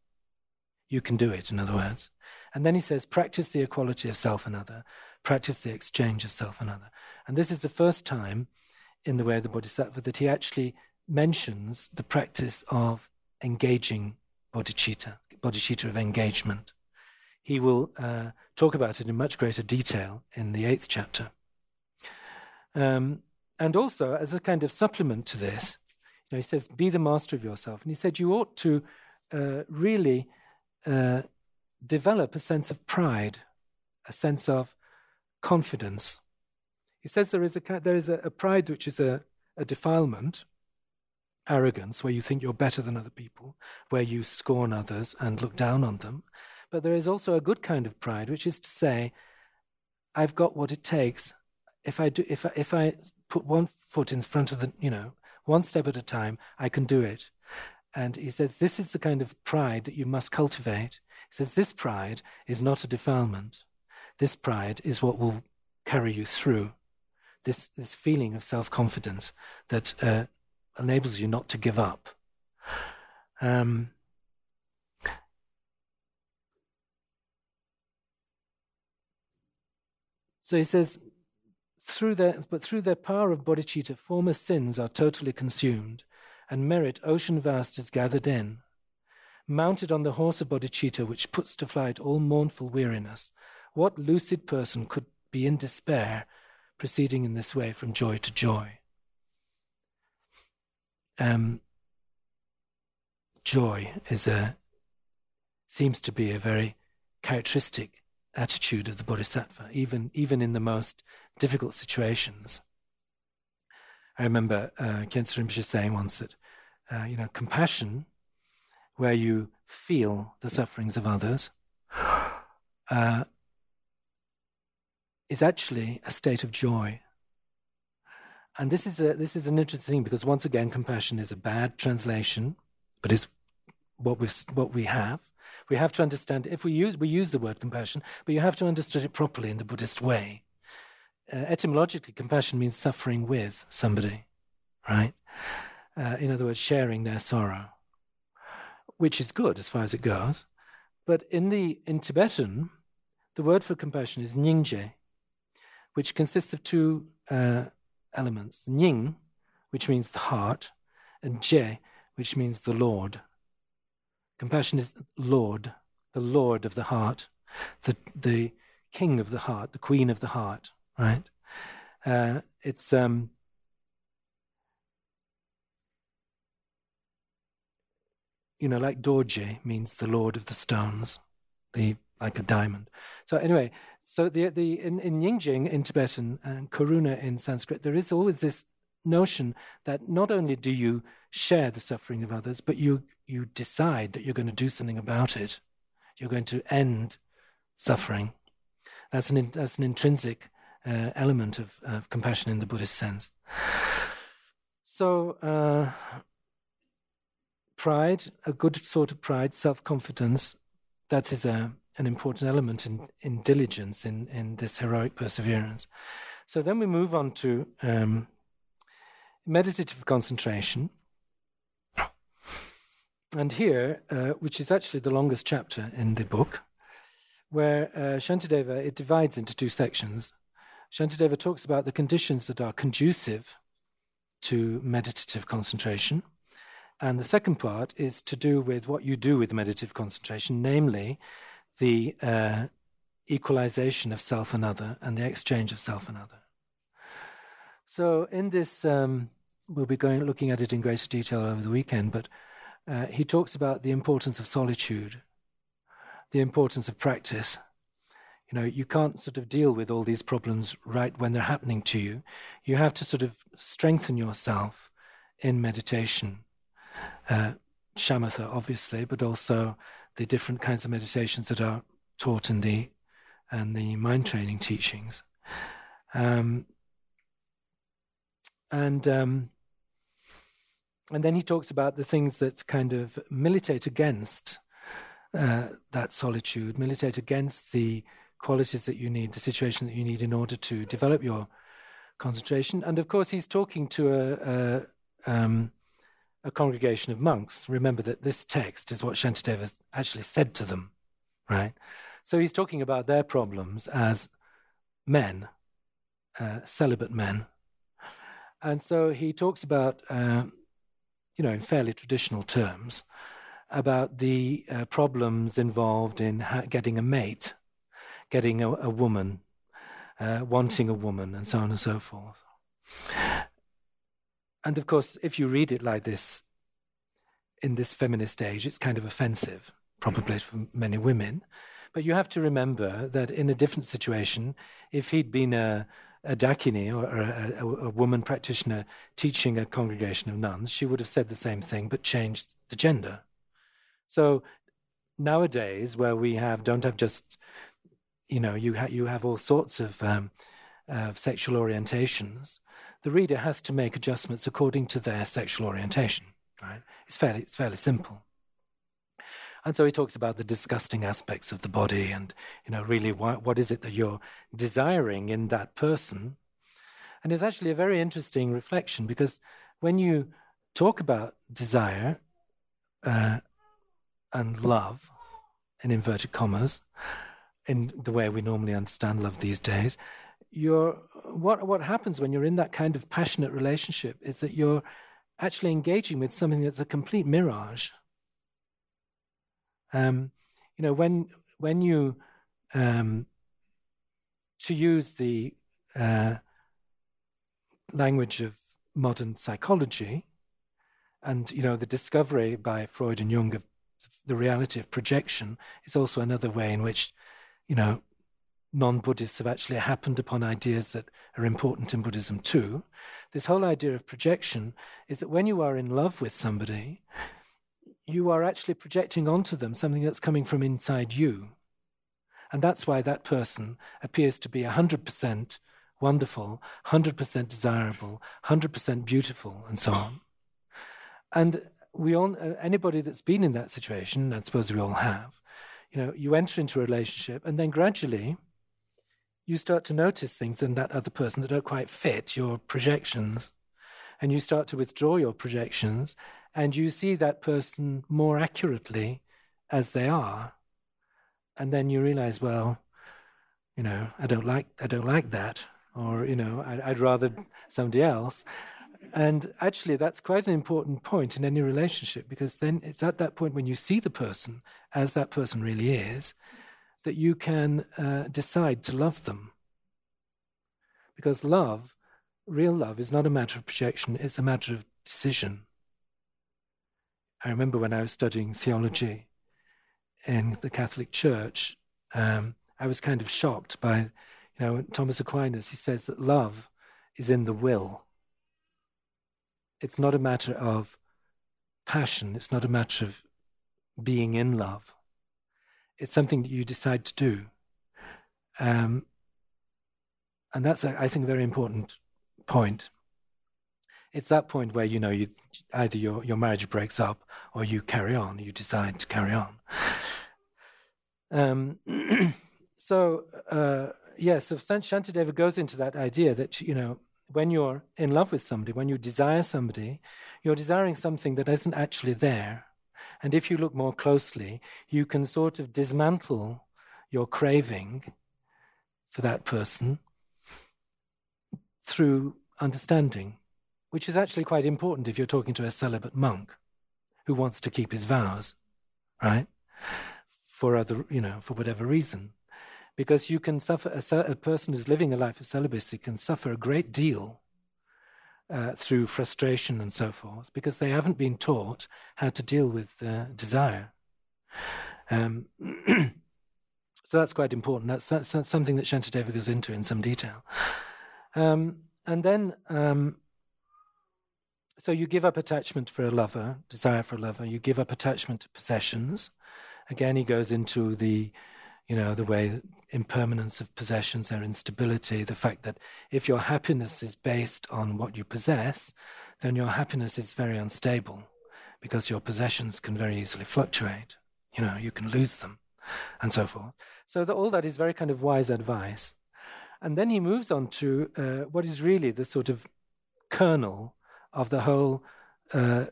You can do it, in other words. And then he says, practice the equality of self and other, practice the exchange of self and other. And this is the first time in the way of the Bodhisattva that he actually mentions the practice of engaging bodhicitta, bodhicitta of engagement. He will uh, talk about it in much greater detail in the eighth chapter. Um, and also, as a kind of supplement to this, know, he says, be the master of yourself. And he said, you ought to uh, really uh, develop a sense of pride, a sense of confidence. He says there is a, there is a, a pride which is a, a defilement, arrogance, where you think you're better than other people, where you scorn others and look down on them. But there is also a good kind of pride, which is to say, I've got what it takes if I do, if I, if I put one foot in front of the, you know, one step at a time, I can do it. And he says, this is the kind of pride that you must cultivate. He says, this pride is not a defilement. This pride is what will carry you through. This, this feeling of self confidence that uh, enables you not to give up. Um, so he says, through their, but through their power of bodhicitta, former sins are totally consumed, and merit ocean vast is gathered in. Mounted on the horse of bodhicitta, which puts to flight all mournful weariness, what lucid person could be in despair, proceeding in this way from joy to joy? Um, joy is a seems to be a very characteristic attitude of the bodhisattva, even even in the most difficult situations. I remember uh, Khyentse Rinpoche saying once that, uh, you know, compassion, where you feel the sufferings of others, uh, is actually a state of joy. And this is a this is an interesting thing because once again, compassion is a bad translation, but it's what we what we have. We have to understand if we use we use the word compassion, but you have to understand it properly in the Buddhist way. Uh, etymologically, compassion means suffering with somebody, right? Uh, in other words, sharing their sorrow, which is good as far as it goes. But in the in Tibetan, the word for compassion is nyingje, which consists of two uh, elements: nying, which means the heart, and je, which means the Lord. Compassion is Lord, the Lord of the heart, the the King of the heart, the Queen of the heart. Right? Uh, it's um, you know, like Dorje means the Lord of the stones, the like a diamond. So anyway, so the the in, in nyingje in Tibetan and Karuna in Sanskrit, there is always this notion that not only do you share the suffering of others, but you you decide that you're going to do something about it. You're going to end suffering. That's an that's an intrinsic uh, element of, of, compassion in the Buddhist sense. So, uh, pride, a good sort of pride, self confidence, that is a an important element in, in diligence in, in this heroic perseverance. So then we move on to um, meditative concentration. And here, uh, which is actually the longest chapter in the book, where uh, Shantideva, it divides into two sections. Shantideva talks about the conditions that are conducive to meditative concentration. And the second part is to do with what you do with meditative concentration, namely the uh, equalization of self and other and the exchange of self and other. So, in this, um, we'll be going looking at it in greater detail over the weekend, but uh, he talks about the importance of solitude, the importance of practice. You know, you can't sort of deal with all these problems right when they're happening to you. You have to sort of strengthen yourself in meditation. Uh, shamatha, obviously, but also the different kinds of meditations that are taught in the and the mind training teachings. Um, and um, and then he talks about the things that kind of militate against uh, that solitude, militate against the qualities that you need, the situation that you need in order to develop your concentration. And of course, he's talking to a, a, um, a congregation of monks. Remember that this text is what Shantideva actually said to them, right? So he's talking about their problems as men, uh, celibate men. And so he talks about, uh, you know, in fairly traditional terms, about the uh, problems involved in ha- getting a mate, getting a, a woman, uh, wanting a woman, and so on and so forth. And of course, if you read it like this in this feminist age, it's kind of offensive, probably for many women. But you have to remember that in a different situation, if he'd been a a dakini or a, a, a, woman practitioner teaching a congregation of nuns, she would have said the same thing but changed the gender. So nowadays, where we have don't have just you know you ha- you have all sorts of um, of sexual orientations, the reader has to make adjustments according to their sexual orientation. Right? It's fairly it's fairly simple. And so he talks about the disgusting aspects of the body and, you know, really what, what is it that you're desiring in that person. And it's actually a very interesting reflection because when you talk about desire uh, and love, in inverted commas, in the way we normally understand love these days, you're, what, what happens when you're in that kind of passionate relationship is that you're actually engaging with something that's a complete mirage um, you know, when when you um, to use the uh, language of modern psychology, and you know, the discovery by Freud and Jung of the reality of projection is also another way in which, you know, non-Buddhists have actually happened upon ideas that are important in Buddhism too. This whole idea of projection is that when you are in love with somebody, you are actually projecting onto them something that's coming from inside you. And that's why that person appears to be 100% wonderful, 100% desirable, 100% beautiful, and so on. And we all, anybody that's been in that situation, I suppose we all have, you know, you enter into a relationship, and then gradually you start to notice things in that other person that don't quite fit your projections. And you start to withdraw your projections, and you see that person more accurately as they are. And then you realize, well, you know, I don't like, I don't like that, or you know, I, I'd rather somebody else. And actually, that's quite an important point in any relationship because then it's at that point when you see the person as that person really is that you can uh, decide to love them. Because love, real love, is not a matter of projection, it's a matter of decision. I remember when I was studying theology in the Catholic Church, um, I was kind of shocked by, you know, Thomas Aquinas, he says that love is in the will it's not a matter of passion, it's not a matter of being in love. It's something that you decide to do. Um, and that's, I think, a very important point. It's that point where you know you either your your marriage breaks up or you carry on. You decide to carry on. Um, so uh, yes, yeah, so Shantideva goes into that idea that you know when you're in love with somebody, when you desire somebody, you're desiring something that isn't actually there. And if you look more closely, you can sort of dismantle your craving for that person through understanding, which is actually quite important if you're talking to a celibate monk who wants to keep his vows, right? For other, you know, for whatever reason because you can suffer, a, a person who's living a life of celibacy can suffer a great deal uh, through frustration and so forth because they haven't been taught how to deal with uh, desire. Um, so that's quite important. That's, that's, something that Shantideva goes into in some detail. Um, and then, um, so you give up attachment for a lover, desire for a lover. You give up attachment to possessions. Again, he goes into the, you know, the way impermanence of possessions, their instability, the fact that if your happiness is based on what you possess, then your happiness is very unstable because your possessions can very easily fluctuate. You know, you can lose them and so forth. So the, all that is very kind of wise advice. And then he moves on to uh, what is really the sort of kernel of the whole uh,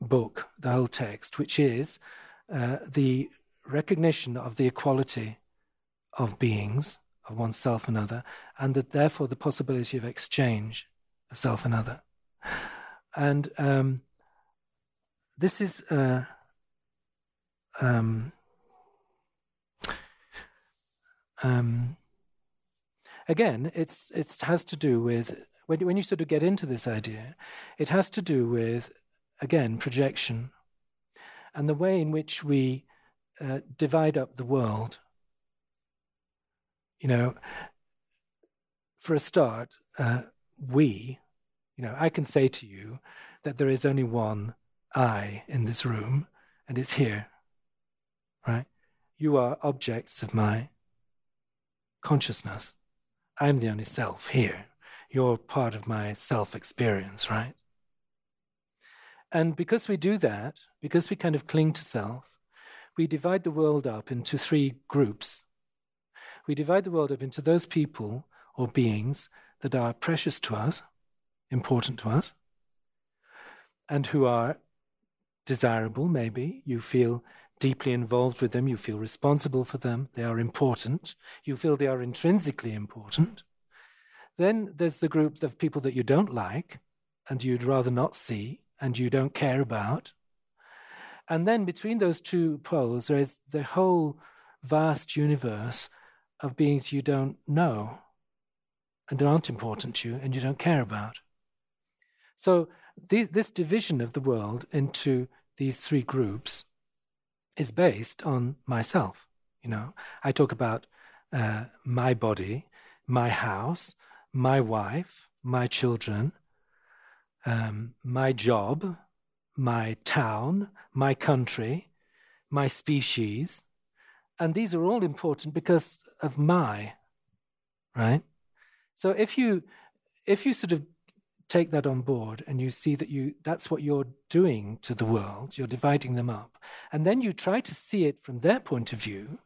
book, the whole text, which is uh, the recognition of the equality of beings, of oneself and other, and that therefore the possibility of exchange of self and other. And um, this is uh, um, um, again, it's it has to do with when when you sort of get into this idea, it has to do with again projection and the way in which we uh, divide up the world you know, for a start, uh, we, you know, I can say to you that there is only one I in this room, and it's here, right? You are objects of my consciousness. I'm the only self here. You're part of my self experience, right? And because we do that, because we kind of cling to self, we divide the world up into three groups we divide the world up into those people or beings that are precious to us, important to us, and who are desirable, maybe. You feel deeply involved with them, you feel responsible for them, they are important, you feel they are intrinsically important. Then there's the group of people that you don't like and you'd rather not see and you don't care about. And then between those two poles, there is the whole vast universe of beings you don't know and aren't important to you and you don't care about. So, this division of the world into these three groups is based on myself. You know, I talk about uh, my body, my house, my wife, my children, um, my job, my town, my country, my species. And these are all important because of my, right? So if you if you sort of take that on board and you see that you that's what you're doing to the world you're dividing them up and then you try to see it from their point of view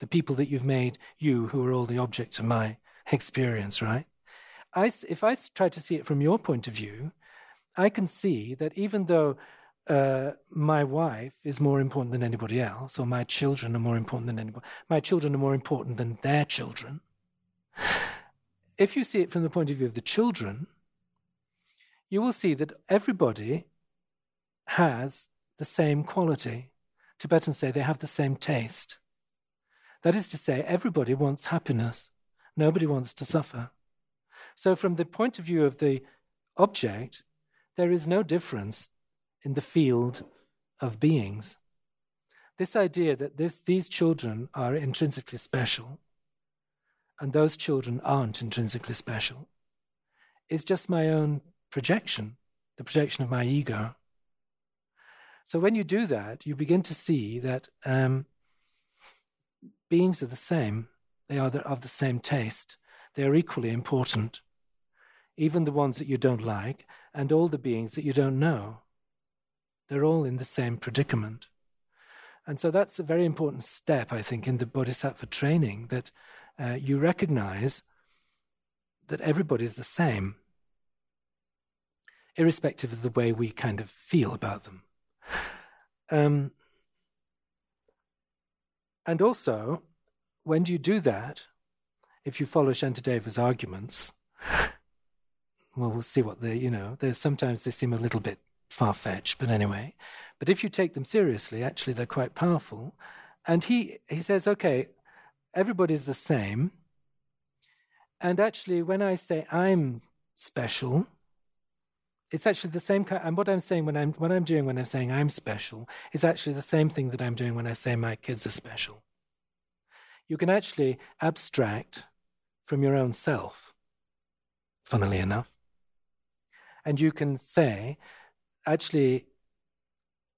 the people that you've made you who are all the objects of my experience right I, if i try to see it from your point of view i can see that even though uh, my wife is more important than anybody else or my children are more important than anybody my children are more important than their children if you see it from the point of view of the children you will see that everybody has the same quality. Tibetans say they have the same taste. That is to say, everybody wants happiness. Nobody wants to suffer. So, from the point of view of the object, there is no difference in the field of beings. This idea that this, these children are intrinsically special and those children aren't intrinsically special is just my own projection, the projection of my ego. So when you do that, you begin to see that um, beings are the same. They are of the same taste. They are equally important, even the ones that you don't like, and all the beings that you don't know. They're all in the same predicament. And so that's a very important step, I think, in the Bodhisattva training that uh, you recognize that everybody is the same irrespective of the way we kind of feel about them. Um, and also, when you do that, if you follow Shantideva's arguments, well, we'll see what they, you know, sometimes they seem a little bit far fetched, but anyway. But if you take them seriously, actually, they're quite powerful. And he, he says, okay, everybody's the same. And actually, when I say I'm special, it's actually the same kind and what i'm saying when i'm what i'm doing when i'm saying i'm special is actually the same thing that i'm doing when i say my kids are special you can actually abstract from your own self funnily enough. And you can say actually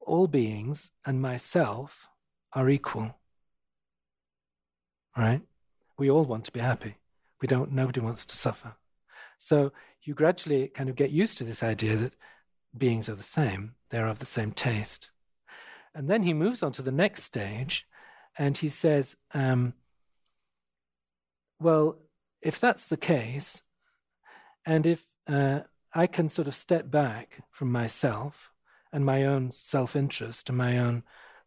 all beings and myself are equal. Right? We all want to be happy. We don't nobody wants to suffer. So you gradually kind of get used to this idea that beings are the same, they're of the same taste. And then he moves on to the next stage and he says, um, well, if that's the case, and if uh, I can sort of step back from myself and my own self interest and my own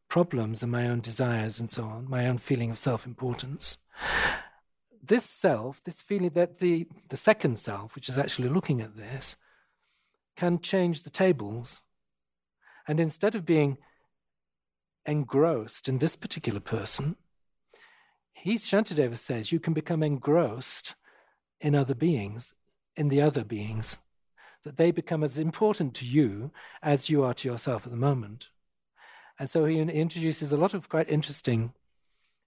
problems and my own desires and so on, my own feeling of self importance, this self, this feeling that the, the second self, which is actually looking at this, can change the tables. And instead of being engrossed in this particular person, he, Shantideva says, you can become engrossed in other beings, in the other beings, that they become as important to you as you are to yourself at the moment. And so he introduces a lot of quite interesting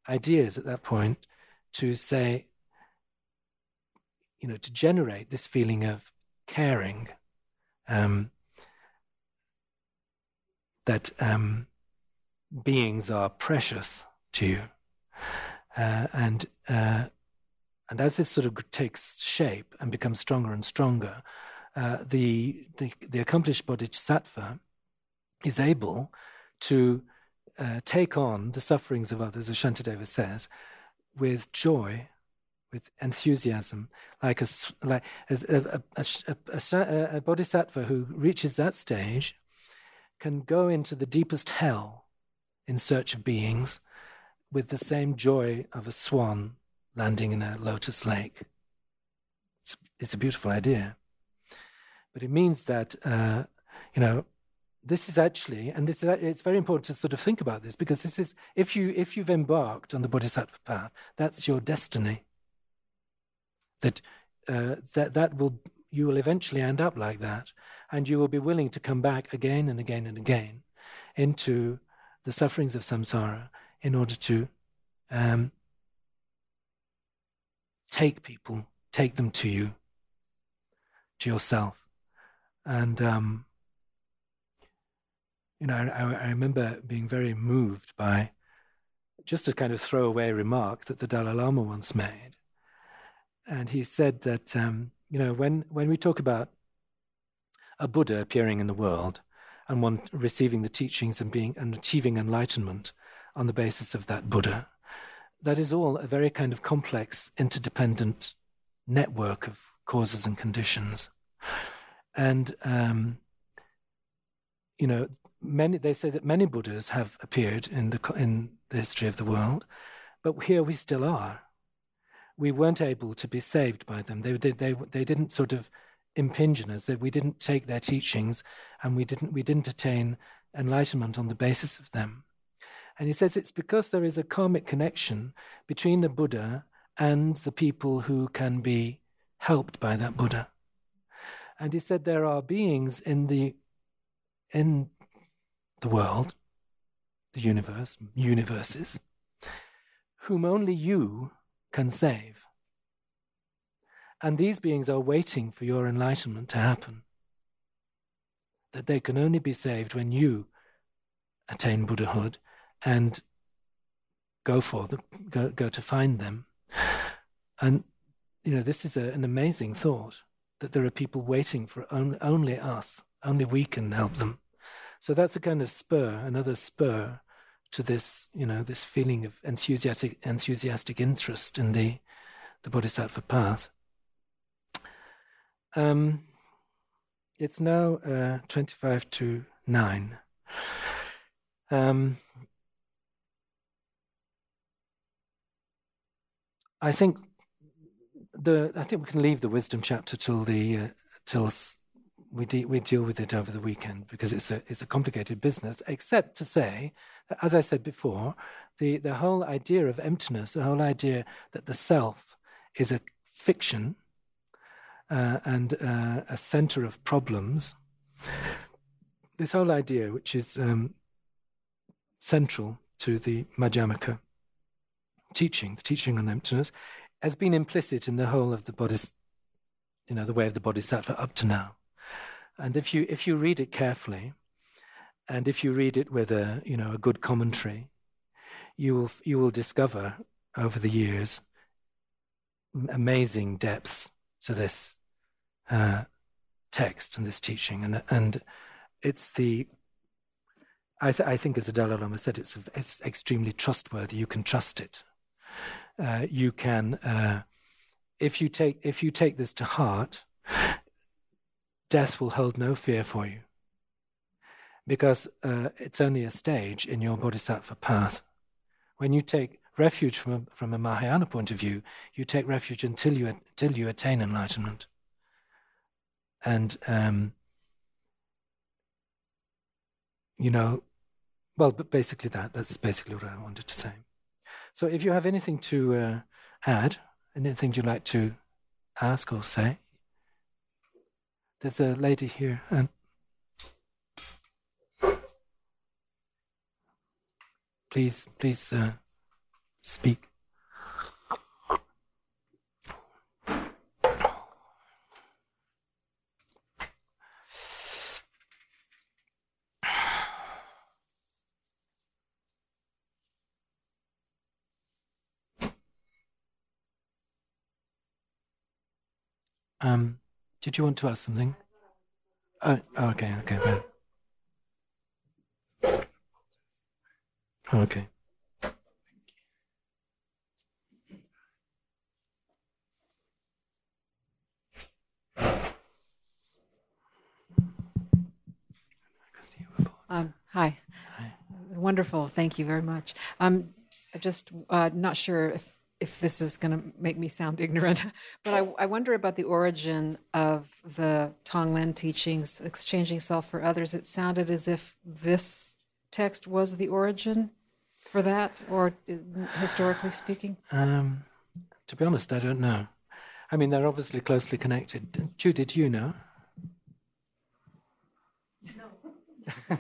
ideas at that point to say, you know, to generate this feeling of caring, um, that um, beings are precious to you, uh, and uh, and as this sort of takes shape and becomes stronger and stronger, uh, the, the, the accomplished bodhisattva is able to uh, take on the sufferings of others, as Shantideva says, with joy, with enthusiasm, like a like a, a, a, a, bodhisattva who reaches that stage can go into the deepest hell in search of beings with the same joy of a swan landing in a lotus lake. It's, it's a beautiful idea, but it means that uh, you know this is actually, and this is, it's very important to sort of think about this because this is, if you if you've embarked on the bodhisattva path, that's your destiny. That uh, that that will you will eventually end up like that, and you will be willing to come back again and again and again into the sufferings of samsara in order to um, take people, take them to you, to yourself, and. Um, you know, I, I remember being very moved by just a kind of throwaway remark that the Dalai Lama once made. And he said that, um, you know, when, when we talk about a Buddha appearing in the world and one receiving the teachings and being and achieving enlightenment on the basis of that Buddha. That is all a very kind of complex, interdependent network of causes and conditions. And um, you know, many they say that many Buddhas have appeared in the in the history of the world, but here we still are. We weren't able to be saved by them. They they they, they didn't sort of impinge on us. That we didn't take their teachings, and we didn't we didn't attain enlightenment on the basis of them. And he says it's because there is a karmic connection between the Buddha and the people who can be helped by that Buddha. And he said there are beings in the in the world, the universe, universes, whom only you can save. And these beings are waiting for your enlightenment to happen. That they can only be saved when you attain Buddhahood and go for them, go, go to find them. And, you know, this is a, an amazing thought that there are people waiting for on, only us, only we can help them. So that's a kind of spur, another spur to this, you know, this feeling of enthusiastic, enthusiastic interest in the, the Bodhisattva path. Um, it's now uh, 25 to 9. Um, I think the I think we can leave the wisdom chapter till the uh, till we de- we deal with it over the weekend because it's a it's a complicated business. Except to say, as I said before, the the whole idea of emptiness, the whole idea that the self is a fiction uh, and uh, a center of problems. This whole idea, which is um, central to the Madhyamaka teaching, the teaching on emptiness, has been implicit in the whole of the Bodhis, you know, the way of the Bodhisattva up to now. And if you if you read it carefully, and if you read it with a you know a good commentary, you will you will discover over the years amazing depths to this uh, text and this teaching, and and it's the I, th- I think as the Dalai Lama said, it's it's extremely trustworthy. You can trust it. Uh, you can uh, if you take if you take this to heart death will hold no fear for you because uh, it's only a stage in your bodhisattva path. When you take refuge from a, from a Mahayana point of view, you take refuge until you until you attain enlightenment. And um, you know, well, but basically that that's basically what I wanted to say. So, if you have anything to uh, add, anything you'd like to ask or say. There's a lady here, and please, please uh, speak. Um, did you want to ask something? Oh, oh okay, okay, fine. Oh, okay. Um, hi. hi. Wonderful. Thank you very much. I'm just uh, not sure if if this is going to make me sound ignorant, but I, I, wonder about the origin of the Tonglen teachings, exchanging self for others. It sounded as if this text was the origin for that, or uh, historically speaking. Um, to be honest, I don't know. I mean, they're obviously closely connected. Judy, do you know? No.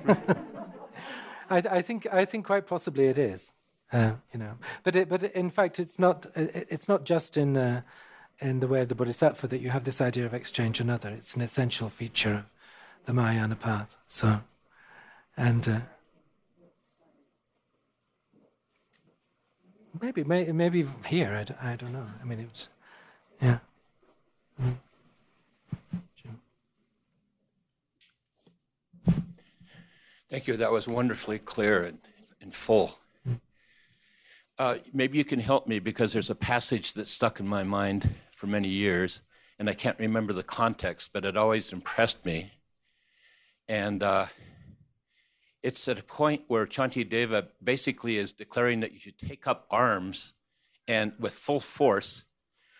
I, I think I think quite possibly it is. Uh, you know, but it, but in fact, it's not it's not just in uh, in the way of the Bodhisattva that you have this idea of exchange another. It's an essential feature of the Mahayana path. So, and uh, maybe may, maybe here I, I don't know. I mean, it's yeah. Mm. Thank you. That was wonderfully clear and, and full. Uh, maybe you can help me because there's a passage that stuck in my mind for many years, and I can't remember the context, but it always impressed me. And uh, it's at a point where Shantideva basically is declaring that you should take up arms and with full force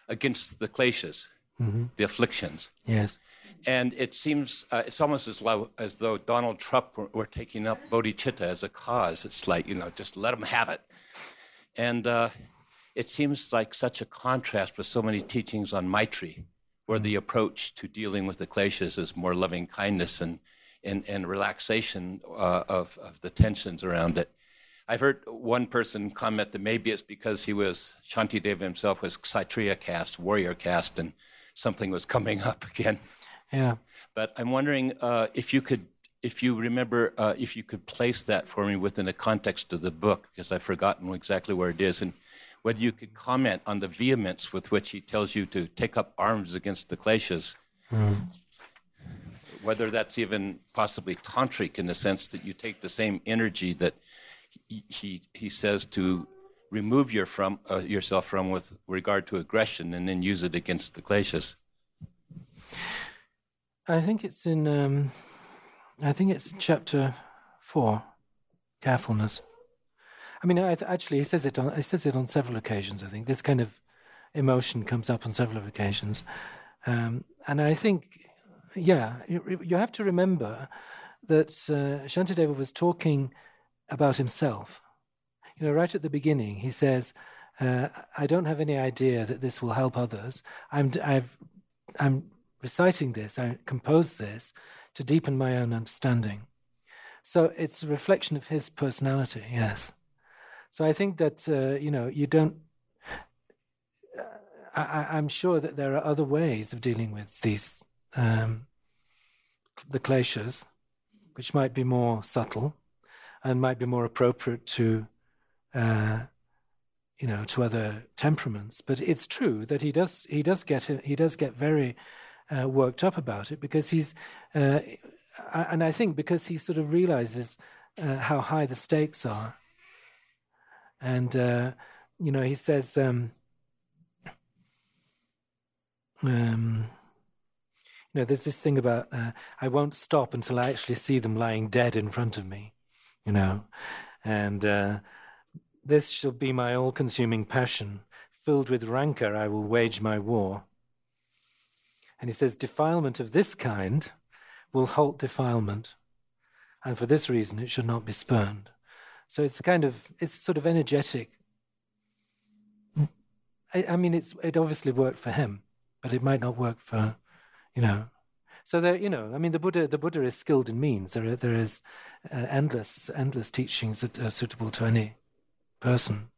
against the kleshas, mm-hmm. the afflictions. Yes. And it seems uh, it's almost as, as though Donald Trump were, were, taking up bodhicitta as a cause. It's like you know, just let them have it. And uh, it seems like such a contrast with so many teachings on Maitri, where the approach to dealing with the kleshas is more loving kindness and and, and relaxation uh, of of the tensions around it. I've heard one person comment that maybe it's because he was Shantideva himself was Kshatriya caste, warrior caste, and something was coming up again. Yeah. But I'm wondering uh, if you could, if you remember, uh, if you could place that for me within the context of the book, because I've forgotten exactly where it is, and whether you could comment on the vehemence with which he tells you to take up arms against the kleshas. Mm. Whether that's even possibly tantric in the sense that you take the same energy that he, he, he says to remove your from, uh, yourself from with regard to aggression and then use it against the kleshas. I think it's in. Um, I think it's chapter four, carefulness. I mean, I, actually, he says it on. He says it on several occasions. I think this kind of emotion comes up on several occasions, um, and I think, yeah, you, you have to remember that uh, Shantideva was talking about himself. You know, right at the beginning, he says, uh, "I don't have any idea that this will help others. I'm, I've, I'm reciting this, I composed this to deepen my own understanding. So it's a reflection of his personality, yes. So I think that, uh, you know, you don't. I, am sure that there are other ways of dealing with these, um, the kleshas, which might be more subtle and might be more appropriate to, uh, you know, to other temperaments. But it's true that he does he does get he does get very uh, worked up about it because he's, uh, and I think because he sort of realizes uh, how high the stakes are. And, uh, you know, he says, um, um, you know, there's this thing about uh, I won't stop until I actually see them lying dead in front of me, you know, and uh, this shall be my all consuming passion. Filled with rancor, I will wage my war. And he says, defilement of this kind will halt defilement. And for this reason, it should not be spurned. So it's kind of, it's sort of energetic. I, I mean, it's, it obviously worked for him, but it might not work for, you know. So there, you know, I mean, the Buddha, the Buddha is skilled in means. There, there is uh, endless, endless teachings that are suitable to any person.